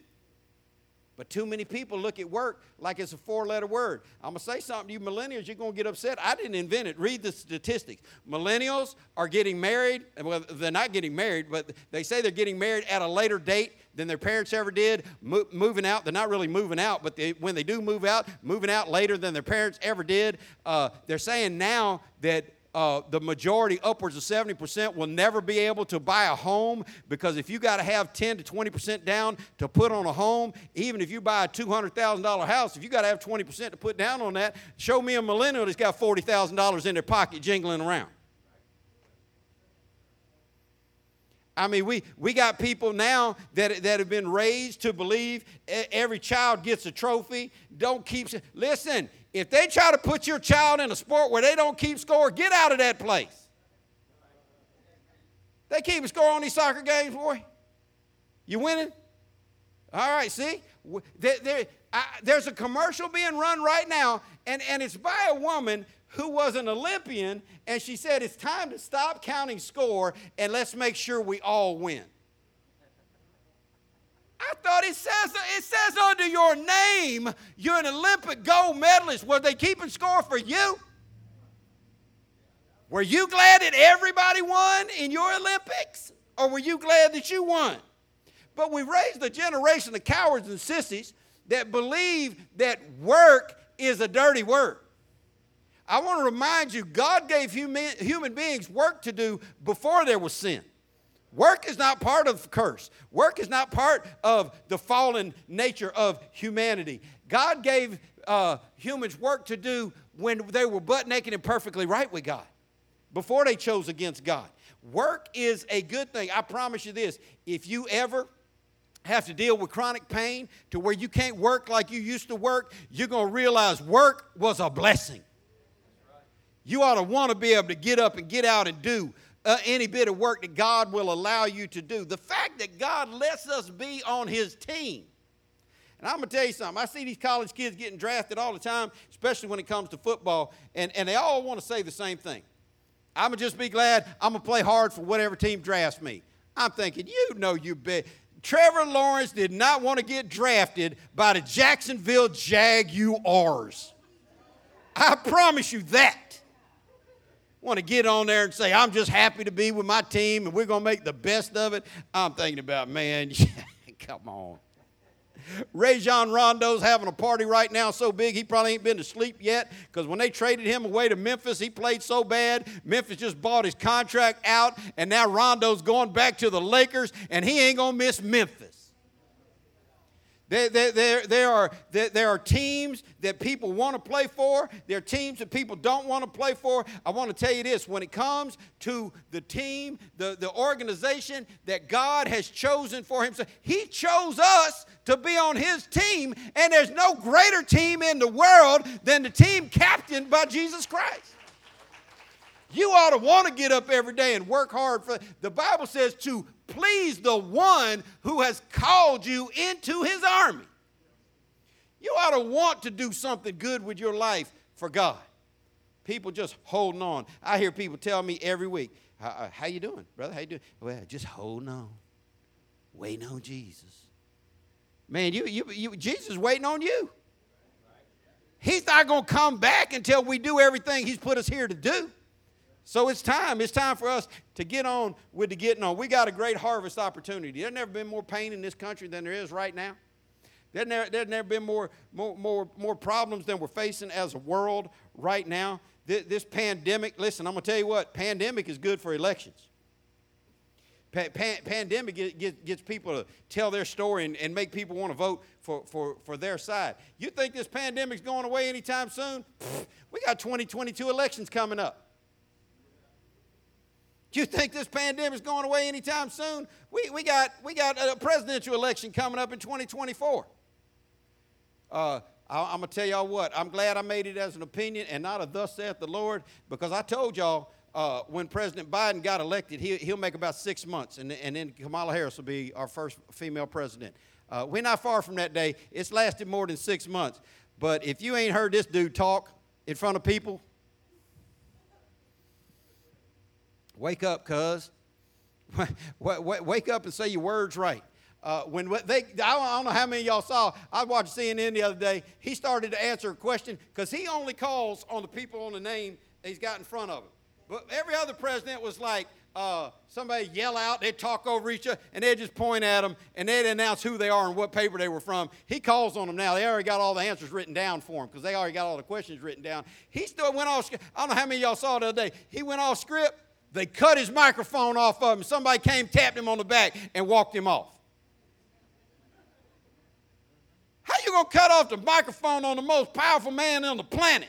But too many people look at work like it's a four letter word. I'm going to say something to you millennials, you're going to get upset. I didn't invent it. Read the statistics. Millennials are getting married. Well, they're not getting married, but they say they're getting married at a later date than their parents ever did. Mo- moving out, they're not really moving out, but they, when they do move out, moving out later than their parents ever did. Uh, they're saying now that uh, the majority, upwards of 70%, will never be able to buy a home because if you got to have 10 to 20% down to put on a home, even if you buy a $200,000 house, if you got to have 20% to put down on that, show me a millennial that's got $40,000 in their pocket jingling around. I mean, we, we got people now that, that have been raised to believe every child gets a trophy. Don't keep. Listen, if they try to put your child in a sport where they don't keep score, get out of that place. They keep a score on these soccer games, boy. You winning? All right, see? I, there's a commercial being run right now, and, and it's by a woman who was an Olympian, and she said, It's time to stop counting score and let's make sure we all win. I thought it says it says under your name you're an Olympic gold medalist. Were they keeping score for you? Were you glad that everybody won in your Olympics? Or were you glad that you won? But we raised a generation of cowards and sissies that believe that work is a dirty word. I want to remind you, God gave human, human beings work to do before there was sin. Work is not part of curse. Work is not part of the fallen nature of humanity. God gave uh, humans work to do when they were butt naked and perfectly right with God, before they chose against God. Work is a good thing. I promise you this if you ever have to deal with chronic pain to where you can't work like you used to work, you're going to realize work was a blessing. You ought to want to be able to get up and get out and do uh, any bit of work that God will allow you to do. The fact that God lets us be on His team. And I'm going to tell you something. I see these college kids getting drafted all the time, especially when it comes to football, and, and they all want to say the same thing. I'm going to just be glad I'm going to play hard for whatever team drafts me. I'm thinking, you know, you bet. Trevor Lawrence did not want to get drafted by the Jacksonville Jaguars. I promise you that want to get on there and say, I'm just happy to be with my team and we're going to make the best of it. I'm thinking about, man, (laughs) come on. Rajon Rondo's having a party right now so big he probably ain't been to sleep yet because when they traded him away to Memphis, he played so bad. Memphis just bought his contract out, and now Rondo's going back to the Lakers, and he ain't going to miss Memphis. There, there, there, there, are, there, are teams that people want to play for. There are teams that people don't want to play for. I want to tell you this when it comes to the team, the, the organization that God has chosen for Himself, He chose us to be on His team, and there's no greater team in the world than the team captained by Jesus Christ. You ought to want to get up every day and work hard for the Bible says to please the one who has called you into his army. You ought to want to do something good with your life for God. People just holding on. I hear people tell me every week, how, uh, you doing, brother? How you doing? Well, just holding on. Waiting on Jesus. Man, you, you, you Jesus is waiting on you. He's not going to come back until we do everything he's put us here to do. So it's time. It's time for us to get on with the getting on. We got a great harvest opportunity. There's never been more pain in this country than there is right now. There's never, never been more, more, more, more problems than we're facing as a world right now. This, this pandemic, listen, I'm going to tell you what, pandemic is good for elections. Pa- pan, pandemic get, get, gets people to tell their story and, and make people want to vote for, for, for their side. You think this pandemic's going away anytime soon? Pfft, we got 2022 elections coming up. You think this pandemic is going away anytime soon? We, we, got, we got a presidential election coming up in 2024. Uh, I, am going to tell y'all what, I'm glad I made it as an opinion and not a thus saith the Lord because I told y'all uh, when President Biden got elected, he, he'll make about six months, and, and then Kamala Harris will be our first female president. Uh, we're not far from that day. It's lasted more than six months. But if you ain't heard this dude talk in front of people, Wake up, cuz. (laughs) Wake up and say your words right. Uh, when they, I don't know how many y'all saw. I watched CNN the other day. He started to answer a question because he only calls on the people on the name he's got in front of him. But every other president was like, uh, somebody yell out, they'd talk over each other, and they'd just point at them, and they'd announce who they are and what paper they were from. He calls on them now. They already got all the answers written down for him because they already got all the questions written down. He still went off. I don't know how many y'all saw the other day. He went off script they cut his microphone off of him. Somebody came, tapped him on the back, and walked him off. How you gonna cut off the microphone on the most powerful man on the planet?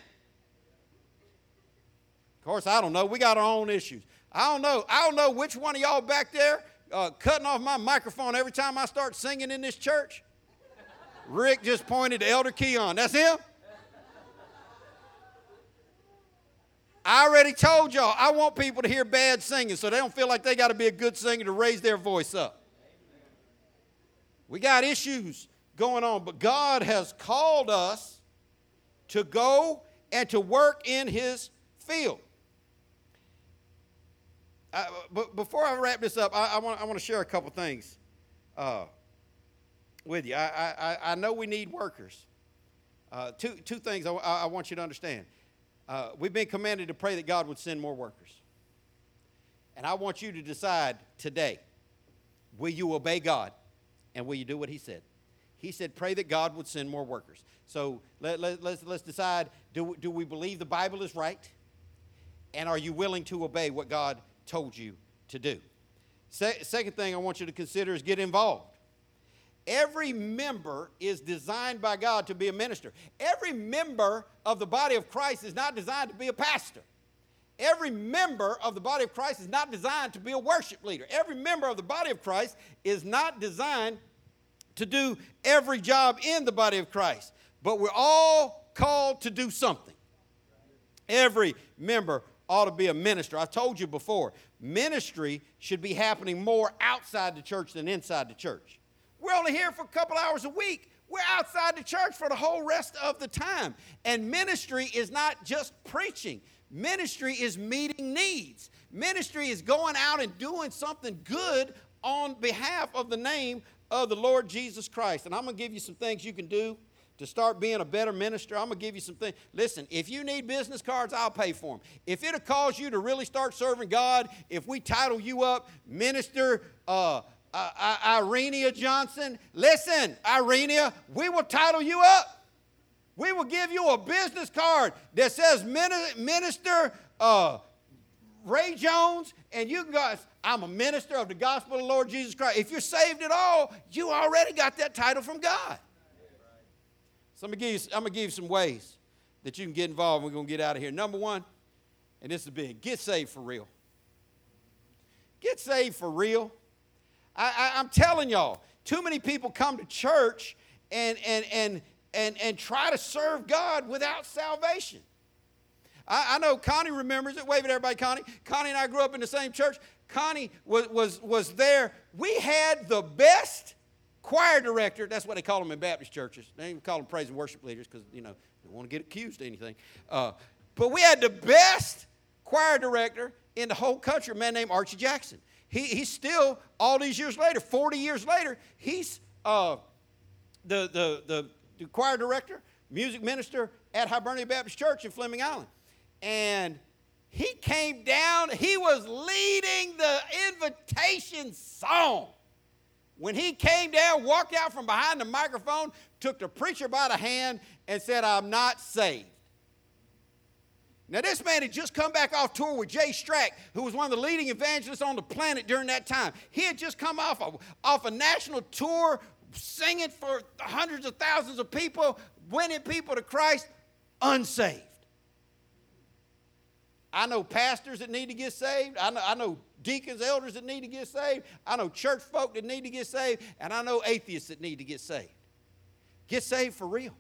Of course, I don't know. We got our own issues. I don't know. I don't know which one of y'all back there uh, cutting off my microphone every time I start singing in this church. Rick just pointed to Elder Keon. That's him. I already told y'all, I want people to hear bad singing so they don't feel like they got to be a good singer to raise their voice up. We got issues going on, but God has called us to go and to work in His field. Uh, but before I wrap this up, I, I, want, I to share a couple things uh, with you. I, I, I know we need workers. Uh, two, two things I, I want you to understand. Uh, we've been commanded to pray that God would send more workers. And I want you to decide today will you obey God and will you do what He said? He said, pray that God would send more workers. So let, let, let's, let's decide do, do we believe the Bible is right? And are you willing to obey what God told you to do? Se- second thing I want you to consider is get involved. Every member is designed by God to be a minister. Every member of the body of Christ is not designed to be a pastor. Every member of the body of Christ is not designed to be a worship leader. Every member of the body of Christ is not designed to do every job in the body of Christ. But we're all called to do something. Every member ought to be a minister. I've told you before, ministry should be happening more outside the church than inside the church. We're only here for a couple hours a week. We're outside the church for the whole rest of the time. And ministry is not just preaching, ministry is meeting needs. Ministry is going out and doing something good on behalf of the name of the Lord Jesus Christ. And I'm going to give you some things you can do to start being a better minister, I'm going to give you some things. Listen, if you need business cards, I'll pay for them. If it'll cause you to really start serving God, if we title you up Minister uh, uh, Irenia Johnson, listen, Irenia, we will title you up. We will give you a business card that says Minister uh, Ray Jones, and you guys, I'm a minister of the gospel of the Lord Jesus Christ. If you're saved at all, you already got that title from God. So I'm gonna give you, I'm gonna give you some ways that you can get involved. We're gonna get out of here. Number one, and this is big: get saved for real. Get saved for real. I, I, I'm telling y'all, too many people come to church and and and and and try to serve God without salvation. I, I know Connie remembers it. Wave at everybody, Connie. Connie and I grew up in the same church. Connie was, was, was there. We had the best choir director, that's what they call them in Baptist churches. They even call them praise and worship leaders because, you know, they don't want to get accused of anything. Uh, but we had the best choir director in the whole country, a man named Archie Jackson. He, he's still, all these years later, 40 years later, he's uh, the, the, the, the choir director, music minister at Hibernia Baptist Church in Fleming Island. And he came down, he was leading the invitation song. When he came down, walked out from behind the microphone, took the preacher by the hand, and said, I'm not saved. Now, this man had just come back off tour with Jay Strack, who was one of the leading evangelists on the planet during that time. He had just come off a, off a national tour, singing for hundreds of thousands of people, winning people to Christ, unsaved. I know pastors that need to get saved. I know, I know deacons, elders that need to get saved. I know church folk that need to get saved. And I know atheists that need to get saved. Get saved for real.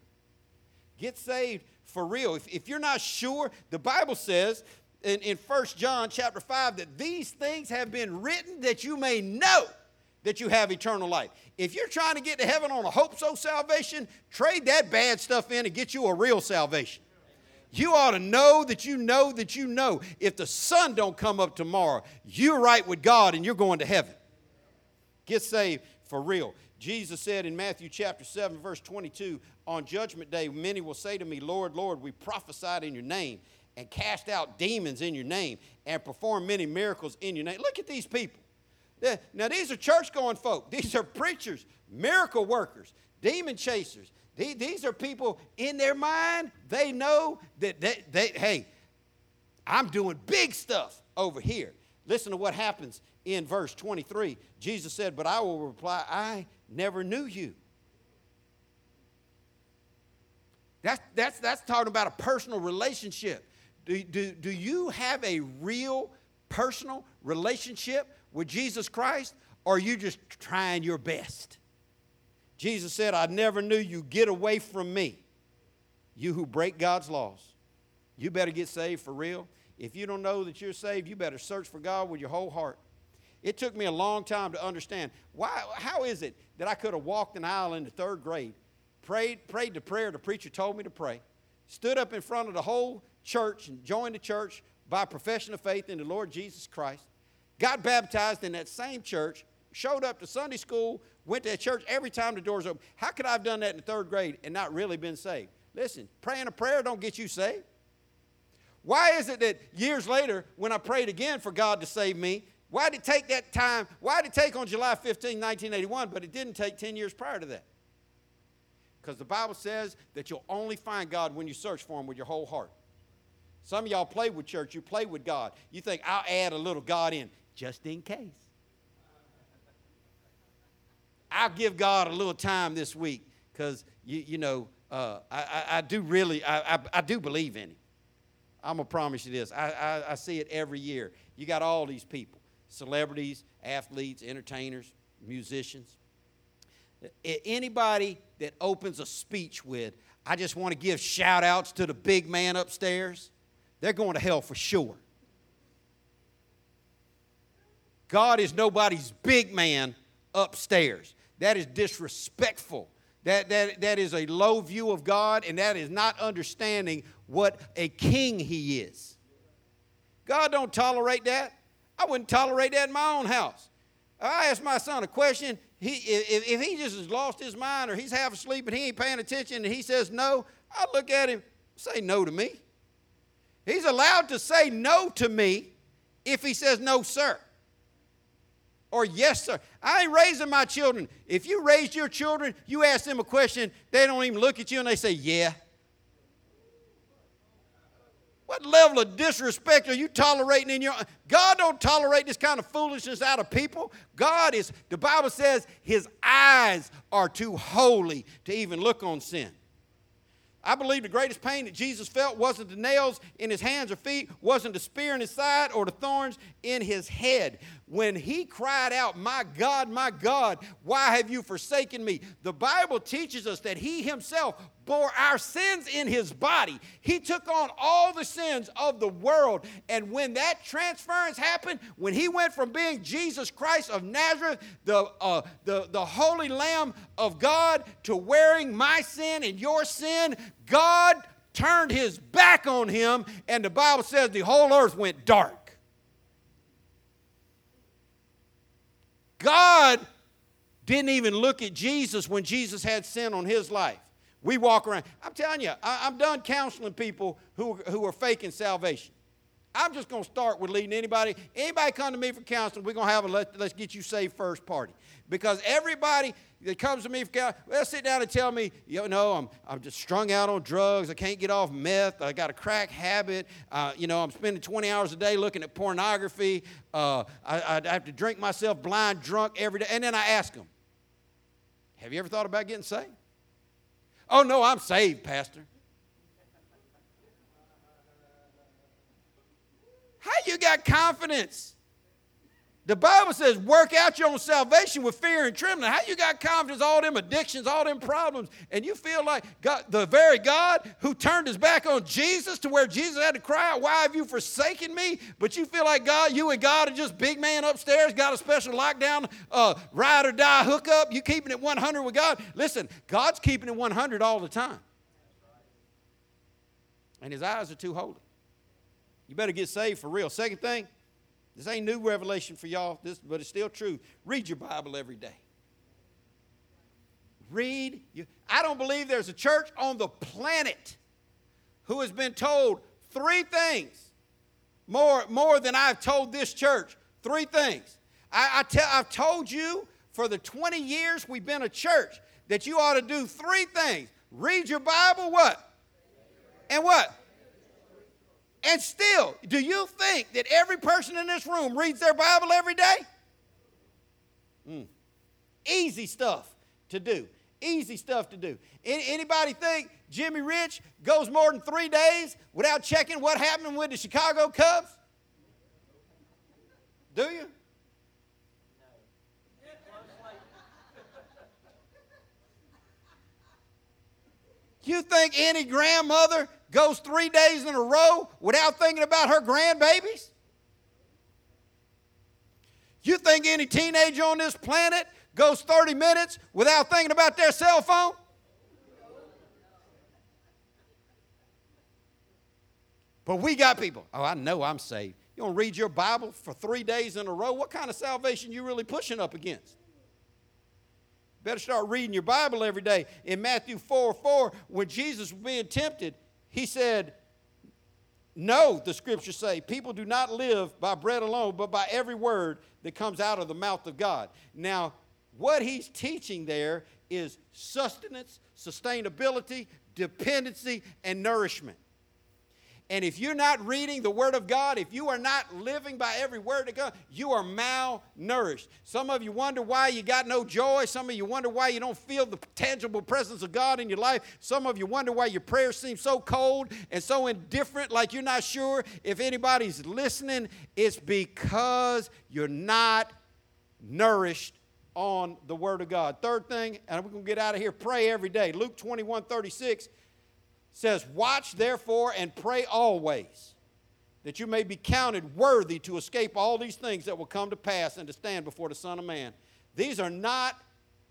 Get saved for real. If, if you're not sure, the Bible says in, in 1 John chapter 5 that these things have been written that you may know that you have eternal life. If you're trying to get to heaven on a hope so salvation, trade that bad stuff in and get you a real salvation. You ought to know that you know that you know if the sun don't come up tomorrow, you're right with God and you're going to heaven. Get saved for real. Jesus said in Matthew chapter 7 verse 22, on judgment day many will say to me, Lord, Lord, we prophesied in your name and cast out demons in your name and performed many miracles in your name. Look at these people. Now, these are church going folk. (laughs) These are preachers, miracle workers, demon chasers, these are people in their mind, they know that they, they, hey, I'm doing big stuff over here. Listen to what happens in verse 23. Jesus said, But I will reply, I never knew you. That's, that's, that's talking about a personal relationship. Do, do, do you have a real personal relationship with Jesus Christ, or are you just trying your best? Jesus said, I never knew you. Get away from me, you who break God's laws. You better get saved for real. If you don't know that you're saved, you better search for God with your whole heart. It took me a long time to understand why, how is it that I could have walked an aisle in the third grade, prayed, prayed the prayer the preacher told me to pray, stood up in front of the whole church and joined the church by profession of faith in the Lord Jesus Christ, got baptized in that same church, showed up to Sunday school, went to church every time the doors open. How could I have done that in the third grade and not really been saved? Listen, praying a prayer don't get you saved. Why is it that years later, when I prayed again for God to save me, why did it take that time? Why did it take on July 15, 1981, but it didn't take 10 years prior to that? Because the Bible says that you'll only find God when you search for Him with your whole heart. Some of y'all play with church, you play with God. You think, I'll add a little God in just in case. I'll give God a little time this week because, you, you know, uh, I, I, I, do really, I, I, I, do believe in Him. I'm going to promise you this. I, I, I see it every year. You got all these people celebrities, athletes, entertainers, musicians. Anybody that opens a speech with, I just want to give shout outs to the big man upstairs, they're going to hell for sure. God is nobody's big man upstairs. That is disrespectful. That, that, that is a low view of God, and that is not understanding what a king he is. God don't tolerate that. I wouldn't tolerate that in my own house. I asked my son a question. He, if, if he just has lost his mind or he's half asleep and he ain't paying attention and he says no, I look at him, say no to me. He's allowed to say no to me if he says no, sir or yes, sir. I ain't raising my children. If you raised your children, you ask them a question, they don't even look at you and they say, yeah. What level of disrespect are you tolerating in your God don't tolerate this kind of foolishness out of people. God is the Bible says his eyes are too holy to even look on sin. I believe the greatest pain that Jesus felt wasn't the nails in his hands or feet, wasn't the spear in his side or the thorns in his head. When he cried out, My God, my God, why have you forsaken me? The Bible teaches us that he himself bore our sins in his body. He took on all the sins of the world. And when that transference happened, when he went from being Jesus Christ of Nazareth, the, uh, the, the Holy Lamb of God, to wearing my sin and your sin, God turned his back on him, and the Bible says the whole earth went dark. God didn't even look at Jesus when Jesus had sin on his life. We walk around. I'm telling you, I, am done counseling people who, who are faking salvation. I'm just going to start with leading anybody. Anybody come to me for counseling, we're going to have a let, us get you saved first party. Because everybody that comes to me for counseling, they'll sit down and tell me, you know, I'm, I'm just strung out on drugs. I can't get off meth. I got a crack habit. Uh, you know, I'm spending 20 hours a day looking at pornography. Uh, I, I have to drink myself blind drunk every day. And then I ask them, have you ever thought about getting saved? Oh, no, I'm saved, Pastor. How you got confidence? The Bible says, work out your own salvation with fear and trembling. How you got confidence, all them addictions, all them problems, and you feel like God, the very God who turned his back on Jesus to where Jesus had to cry out, Why have you forsaken me? But you feel like God, you and God are just big man upstairs, got a special lockdown, uh, ride or die hookup. You keeping it 100 with God. Listen, God's keeping it 100 all the time. And his eyes are too holy. You better get saved for real. Second thing, this ain't new revelation for y'all, this, but it's still true. Read your Bible every day. Read. You, I don't believe there's a church on the planet who has been told three things more, more than I've told this church. Three things. I, I tell, I've told you for the 20 years we've been a church that you ought to do three things read your Bible, what? And what? And still, do you think that every person in this room reads their Bible every day? Mm. Easy stuff to do. Easy stuff to do. Anybody think Jimmy Rich goes more than three days without checking what happened with the Chicago Cubs? Do you? You think any grandmother goes three days in a row without thinking about her grandbabies? You think any teenager on this planet goes 30 minutes without thinking about their cell phone? But we got people, oh, I know I'm saved. You to read your Bible for three days in a row? What kind of salvation you really pushing up against? Better start reading your Bible every day. In Matthew 4 4, when Jesus was being tempted, he said, No, the scriptures say, people do not live by bread alone, but by every word that comes out of the mouth of God. Now, what he's teaching there is sustenance, sustainability, dependency, and nourishment. And if you're not reading the Word of God, if you are not living by every word of God, you are malnourished. Some of you wonder why you got no joy. Some of you wonder why you don't feel the tangible presence of God in your life. Some of you wonder why your prayers seem so cold and so indifferent, like you're not sure if anybody's listening. It's because you're not nourished on the Word of God. Third thing, and we're going to get out of here, pray every day. Luke 21 36 says, Watch therefore and pray always, that you may be counted worthy to escape all these things that will come to pass and to stand before the Son of Man. These are not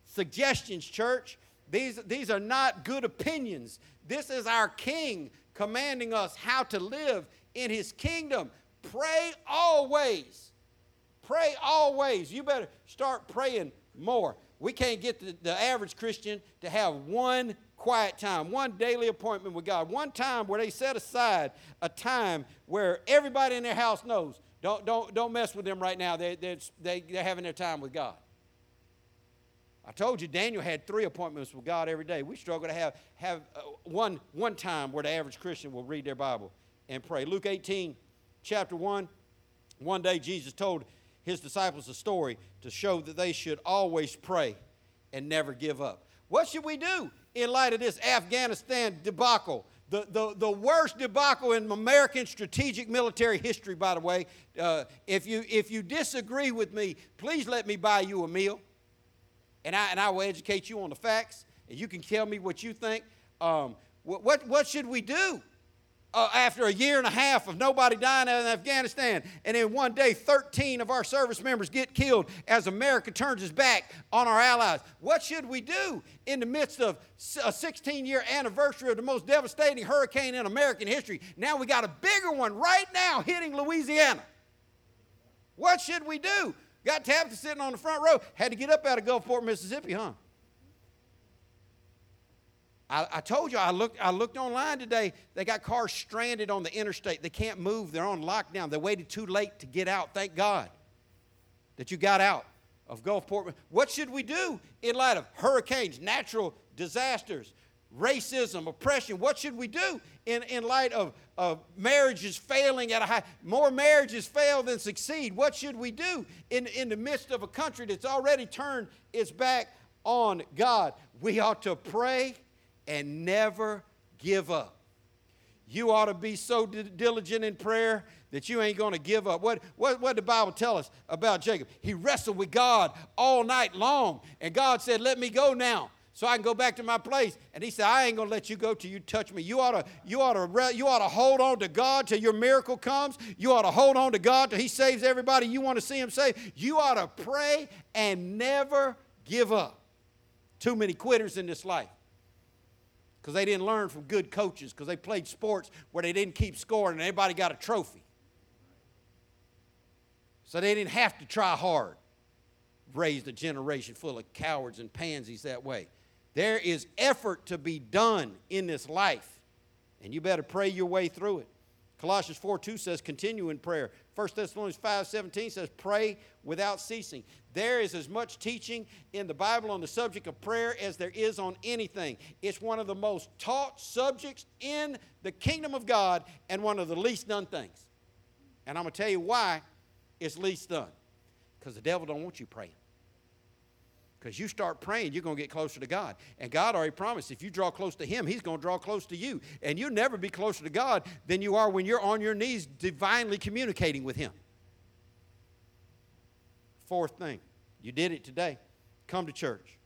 suggestions, church. These, these are not good opinions. This is our King commanding us how to live in His kingdom. Pray always. Pray always. You better start praying more. We can't get the, the average Christian to have one quiet time, one daily appointment with God, one time where they set aside a time where everybody in their house knows. Don't, don't, don't mess with them right now. They, they're, they, they're having their time with God. I told you Daniel had three appointments with God every day. We struggle to have, have uh, one, one time where the average Christian will read their Bible and pray. Luke 18, chapter 1. One day Jesus told his disciples a story to show that they should always pray and never give up. What should we do in light of this Afghanistan debacle? The, the, the worst debacle in American strategic military history, by the way. Uh, if, you, if you disagree with me, please let me buy you a meal. And I, and I will educate you on the facts. And you can tell me what you think. Um, what, what, what should we do? Uh, after a year and a half of nobody dying in Afghanistan, and then one day 13 of our service members get killed as America turns its back on our allies. What should we do in the midst of a 16 year anniversary of the most devastating hurricane in American history? Now we got a bigger one right now hitting Louisiana. What should we do? Got Tabitha sitting on the front row, had to get up out of Gulfport, Mississippi, huh? I, I, told you I looked, I looked online today. They got cars stranded on the interstate. They can't move. They're on lockdown. They waited too late to get out. Thank God that you got out of Gulfport. What should we do in light of hurricanes, natural disasters, racism, oppression? What should we do in, in light of, of marriages failing at a high? More marriages fail than succeed. What should we do in, in the midst of a country that's already turned its back on God? We ought to pray and never give up. You ought to be so diligent in prayer that you ain't going to give up. What, what, what did the Bible tell us about Jacob? He wrestled with God all night long, and God said, Let me go now so I can go back to my place. And he said, I ain't gonna let you go till you touch me. You ought to, you ought to, you ought to hold on to God till your miracle comes. You ought to hold on to God till He saves everybody you want to see Him save. You ought to pray and never give up. Too many quitters in this life because they didn't learn from good coaches because they played sports where they didn't keep scoring and everybody got a trophy. So they didn't have to try hard. Raised a generation full of cowards and pansies that way. There is effort to be done in this life, and you better pray your way through it. Colossians 4 2 says, continue in prayer. 1 Thessalonians 5 17 says, pray without ceasing. There is as much teaching in the Bible on the subject of prayer as there is on anything. It's one of the most taught subjects in the kingdom of God and one of the least done things. And I'm going to tell you why it's least done. Because the devil don't want you praying. Because you start praying, you're going to get closer to God. And God already promised if you draw close to Him, He's going to draw close to you. And you'll never be closer to God than you are when you're on your knees divinely communicating with Him. Fourth thing, you did it today. Come to church.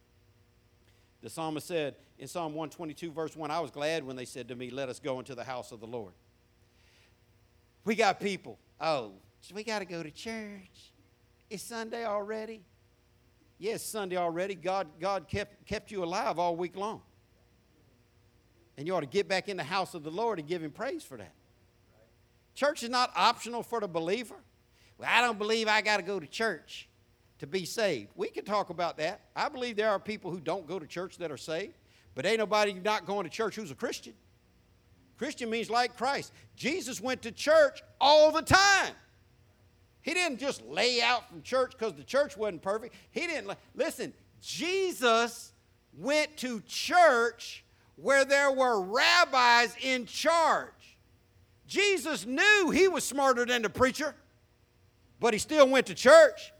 The psalmist said in Psalm 122, verse 1, I was glad when they said to me, Let us go into the house of the Lord. We got people, oh, we got to go to church. It's Sunday already. Yes, Sunday already. God, God kept, kept you alive all week long. And you ought to get back in the house of the Lord and give Him praise for that. Church is not optional for the believer. Well, I don't believe I got to go to church to be saved. We can talk about that. I believe there are people who don't go to church that are saved, but ain't nobody not going to church who's a Christian. Christian means like Christ. Jesus went to church all the time. He didn't just lay out from church because the church wasn't perfect. He didn't. Listen, Jesus went to church where there were rabbis in charge. Jesus knew he was smarter than the preacher, but he still went to church.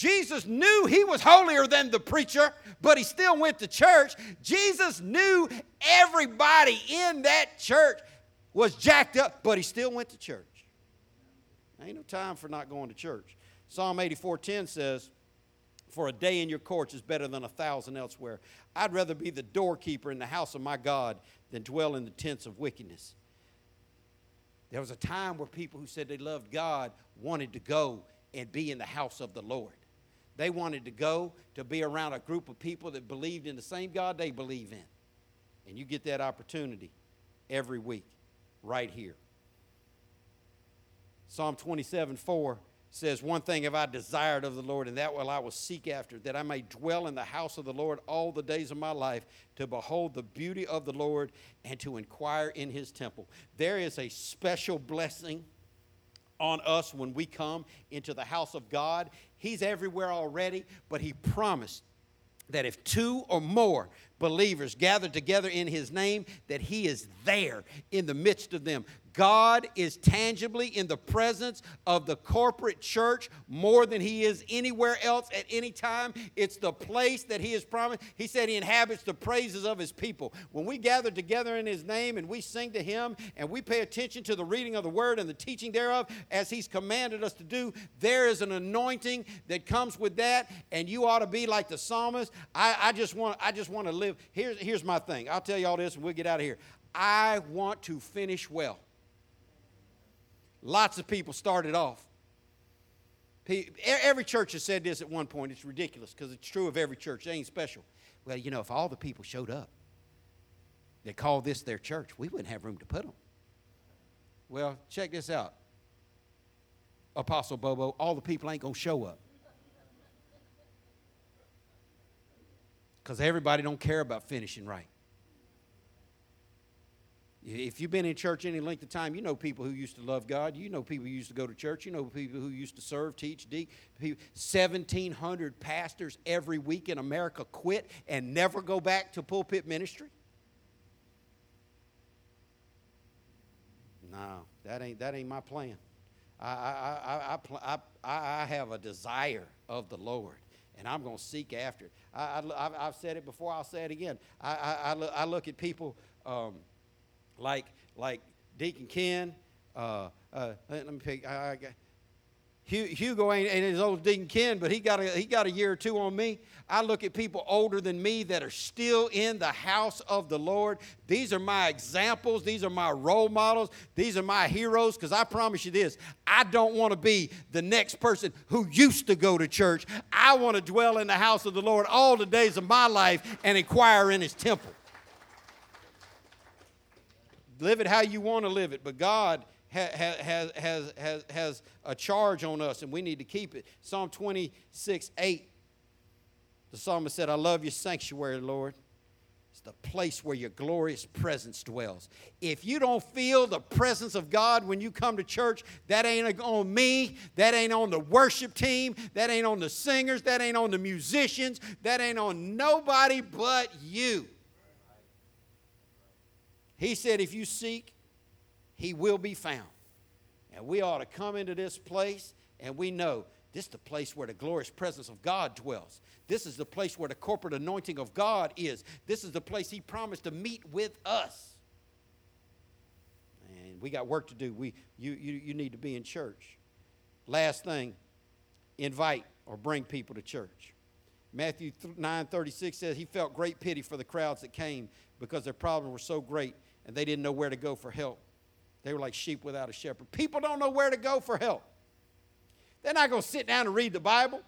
Jesus knew he was holier than the preacher, but he still went to church. Jesus knew everybody in that church was jacked up, but he still went to church. Ain't no time for not going to church. Psalm 84:10 says, "For a day in your courts is better than a thousand elsewhere. I'd rather be the doorkeeper in the house of my God than dwell in the tents of wickedness." There was a time where people who said they loved God wanted to go and be in the house of the Lord. They wanted to go to be around a group of people that believed in the same God they believe in. And you get that opportunity every week right here. Psalm 27 4 says, One thing have I desired of the Lord, and that will I will seek after, that I may dwell in the house of the Lord all the days of my life, to behold the beauty of the Lord and to inquire in his temple. There is a special blessing on us when we come into the house of God. He's everywhere already, but he promised that if two or more believers gather together in his name that he is there in the midst of them God is tangibly in the presence of the corporate church more than he is anywhere else at any time. It's the place that he has promised. He said he inhabits the praises of his people. When we gather together in his name and we sing to him and we pay attention to the reading of the word and the teaching thereof as he's commanded us to do, there is an anointing that comes with that, and you ought to be like the psalmist. I, I just want I just want to live. Here's, here's my thing. I'll tell you all this and we'll get out of here. I want to finish well. Lots of people started off. Every church has said this at one point. It's ridiculous because it's true of every church. It ain't special. Well, you know, if all the people showed up, they called this their church, we wouldn't have room to put them. Well, check this out. Apostle Bobo, all the people ain't going to show up. Because everybody don't care about finishing right. If you've been in church any length of time, you know people who used to love God. You know people who used to go to church. You know people who used to serve, teach, deacon. 1,700 pastors every week in America quit and never go back to pulpit ministry. No, that ain't, that ain't my plan. I, I, I, I, I, have a desire of the Lord, and I'm going to seek after it. I, I, have said it before, I'll say it again. I, I, I, look at people. Um, like like Deacon Ken. Uh, uh, let me pick. I, I, Hugo ain't, ain't as old as Deacon Ken, but he got, a, he got a year or two on me. I look at people older than me that are still in the house of the Lord. These are my examples. These are my role models. These are my heroes because I promise you this I don't want to be the next person who used to go to church. I want to dwell in the house of the Lord all the days of my life and inquire in his temple live it how you want to live it, but God has, has, has, has, a charge on us and we need to keep it. Psalm 26 8, the psalmist said, I love your sanctuary, Lord. It's the place where your glorious presence dwells. If you don't feel the presence of God when you come to church, that ain't on me. That ain't on the worship team. That ain't on the singers. That ain't on the musicians. That ain't on nobody but you. He said, if you seek, he will be found. And we ought to come into this place and we know this is the place where the glorious presence of God dwells. This is the place where the corporate anointing of God is. This is the place He promised to meet with us. And we got work to do. We, you, you, you need to be in church. Last thing, invite or bring people to church. Matthew 9:36 says he felt great pity for the crowds that came because their problems were so great and they didn't know where to go for help. They were like sheep without a shepherd. People don't know where to go for help. They're not going to sit down and read the Bible.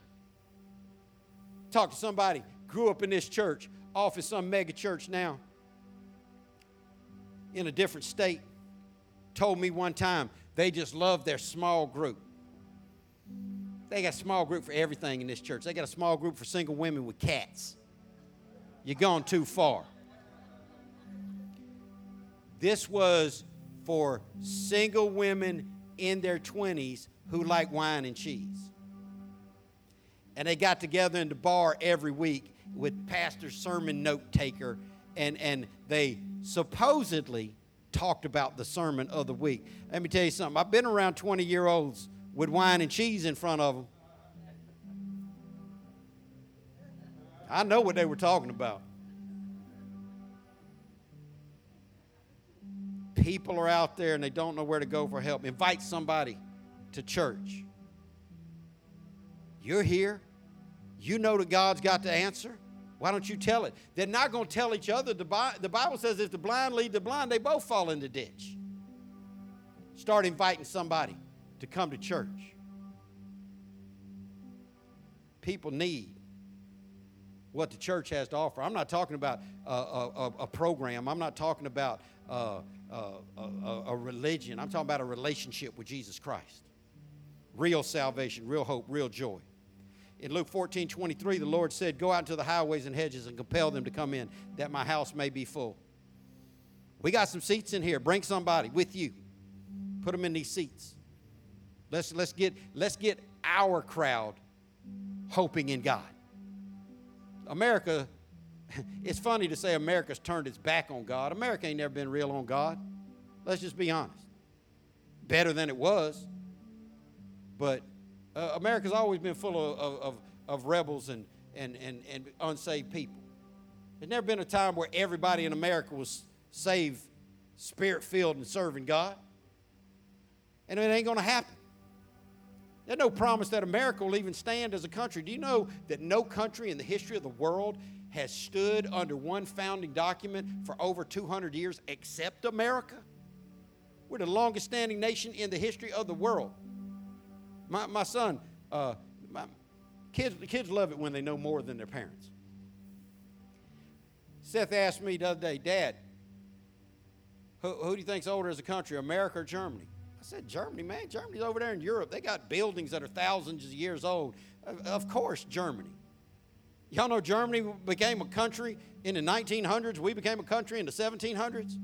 Talk to somebody, grew up in this church, off in some mega church now, in a different state, told me one time they just love their small group. They got a small group for everything in this church. They got a small group for single women with cats. You're going too far. This was for single women in their 20s who like wine and cheese. And they got together in the bar every week with pastor sermon note taker and, and they supposedly talked about the sermon of the week. Let me tell you something. I've been around 20 year olds with wine and cheese in front of them. I know what they were talking about. People are out there and they don't know where to go for help. Invite somebody to church. You're here. You know that God's got the answer. Why don't you tell it? They're not going to tell each other. The Bible says if the blind lead the blind, they both fall in the ditch. Start inviting somebody to come to church. People need what the church has to offer. I'm not talking about a, a, a program, I'm not talking about uh, a, a religion. I'm talking about a relationship with Jesus Christ. Real salvation, real hope, real joy. In Luke 14 23, the Lord said, Go out into the highways and hedges and compel them to come in, that my house may be full. We got some seats in here. Bring somebody with you. Put them in these seats. Let's, let's, get, let's get our crowd hoping in God. America, (laughs) it's funny to say America's turned its back on God. America ain't never been real on God. Let's just be honest. Better than it was. But uh, America's always been full of, of, of rebels and, and, and, and unsaved people. There's never been a time where everybody in America was saved, spirit filled, and serving God. And it ain't going to happen. There's no promise that America will even stand as a country. Do you know that no country in the history of the world has stood under one founding document for over 200 years except America? We're the longest standing nation in the history of the world. My, my son, uh, my kids, kids love it when they know more than their parents. Seth asked me the other day, Dad, who, who do you think's older as a country, America or Germany? I said, Germany, man. Germany's over there in Europe. They got buildings that are thousands of years old. Of course, Germany. Y'all know Germany became a country in the 1900s. We became a country in the 1700s.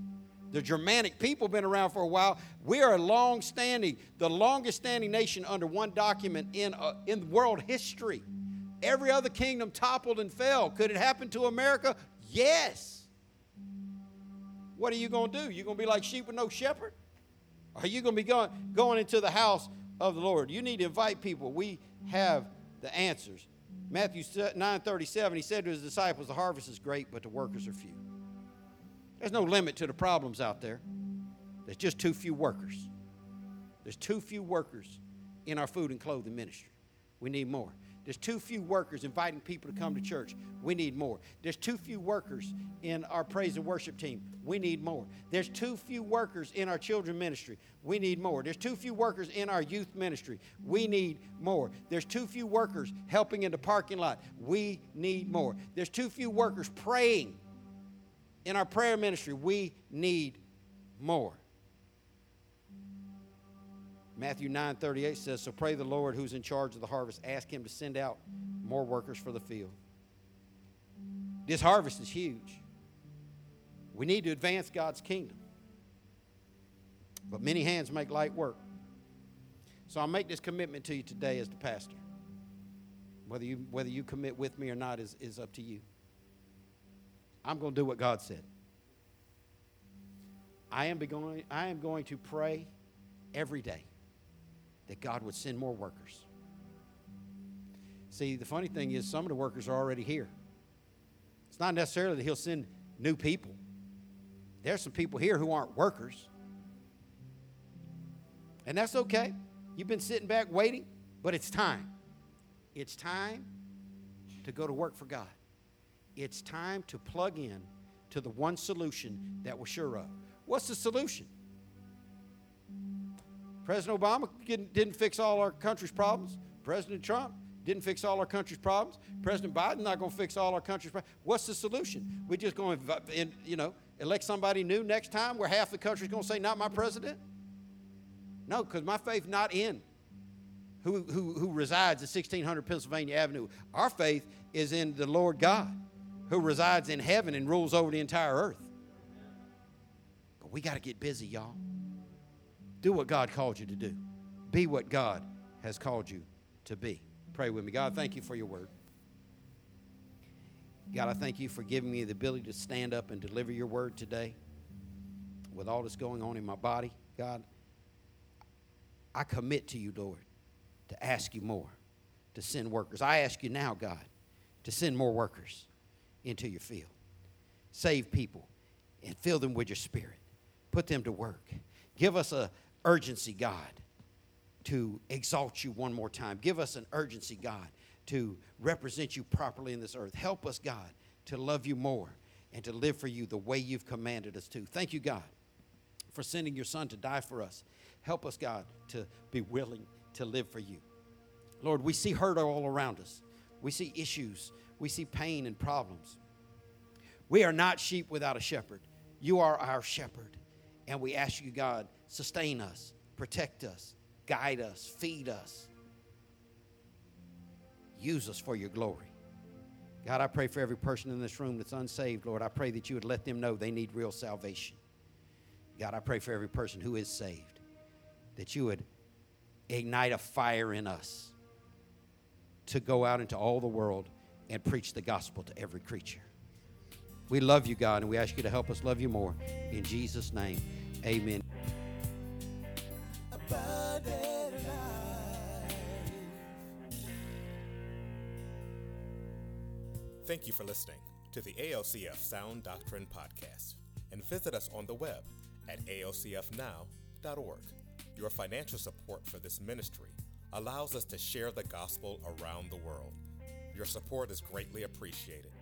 The Germanic people been around for a while. We are a long-standing, the longest-standing nation under one document in uh, in world history. Every other kingdom toppled and fell. Could it happen to America? Yes. What are you going to do? You going to be like sheep with no shepherd? Are you going to be going, going into the house of the Lord? You need to invite people. We have the answers. Matthew 9 37, he said to his disciples, The harvest is great, but the workers are few. There's no limit to the problems out there. There's just too few workers. There's too few workers in our food and clothing ministry. We need more. There's too few workers inviting people to come to church. We need more. There's too few workers in our praise and worship team. We need more. There's too few workers in our children ministry. We need more. There's too few workers in our youth ministry. We need more. There's too few workers helping in the parking lot. We need more. There's too few workers praying in our prayer ministry. We need more. Matthew 9 38 says, So pray the Lord who's in charge of the harvest. Ask him to send out more workers for the field. This harvest is huge. We need to advance God's kingdom. But many hands make light work. So I make this commitment to you today as the pastor. Whether you, whether you commit with me or not is, is up to you. I'm going to do what God said. I am, going, I am going to pray every day that God would send more workers. See, the funny thing is, some of the workers are already here. It's not necessarily that He'll send new people. There's some people here who aren't workers. And that's okay. You've been sitting back waiting, but it's time. It's time to go to work for God. It's time to plug in to the one solution that we're sure of. What's the solution? President Obama didn't fix all our country's problems. President Trump didn't fix all our country's problems. President Biden not going to fix all our country's problems. What's the solution? We're just going to, you know, elect somebody new next time where half the country's going to say, not my president? No, because my faith not in who, who, who resides at 1600 Pennsylvania Avenue. Our faith is in the Lord God who resides in heaven and rules over the entire earth. But we got to get busy, y'all. Do what God called you to do. Be what God has called you to be. Pray with me. God, thank you for your word. God, I thank you for giving me the ability to stand up and deliver your word today. with all that's going on in my body, God, I commit to you, Lord, to ask you more, to send workers. I ask you now, God, to send more workers into your field. Save people and fill them with your spirit. Put them to work. Give us a urgency, God, to exalt you one more time. Give us an urgency, God, to represent you properly in this earth. Help us, God, to love you more and to live for you the way you've commanded us to. Thank you, God, for sending your son to die for us. Help us, God, to be willing to live for you. Lord, we see hurt all around us. We see issues. We see pain and problems. We are not sheep without a shepherd. You are our shepherd. And we ask you, God, sustain us, protect us, guide us, feed us. Use us for your glory. God, I pray for every person in this room that's unsaved, Lord. I pray that you would let them know they need real salvation. God, I pray for every person who is saved that you would ignite a fire in us to go out into all the world and preach the gospel to every creature. We love you, God, and we ask you to help us love you more. In Jesus' name, amen. Thank you for listening to the ALCF Sound Doctrine Podcast and visit us on the web at alcfnow.org. Your financial support for this ministry allows us to share the gospel around the world. Your support is greatly appreciated.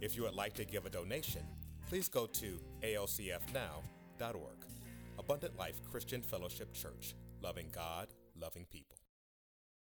If you would like to give a donation, please go to alcfnow.org. Abundant Life Christian Fellowship Church, loving God, loving people.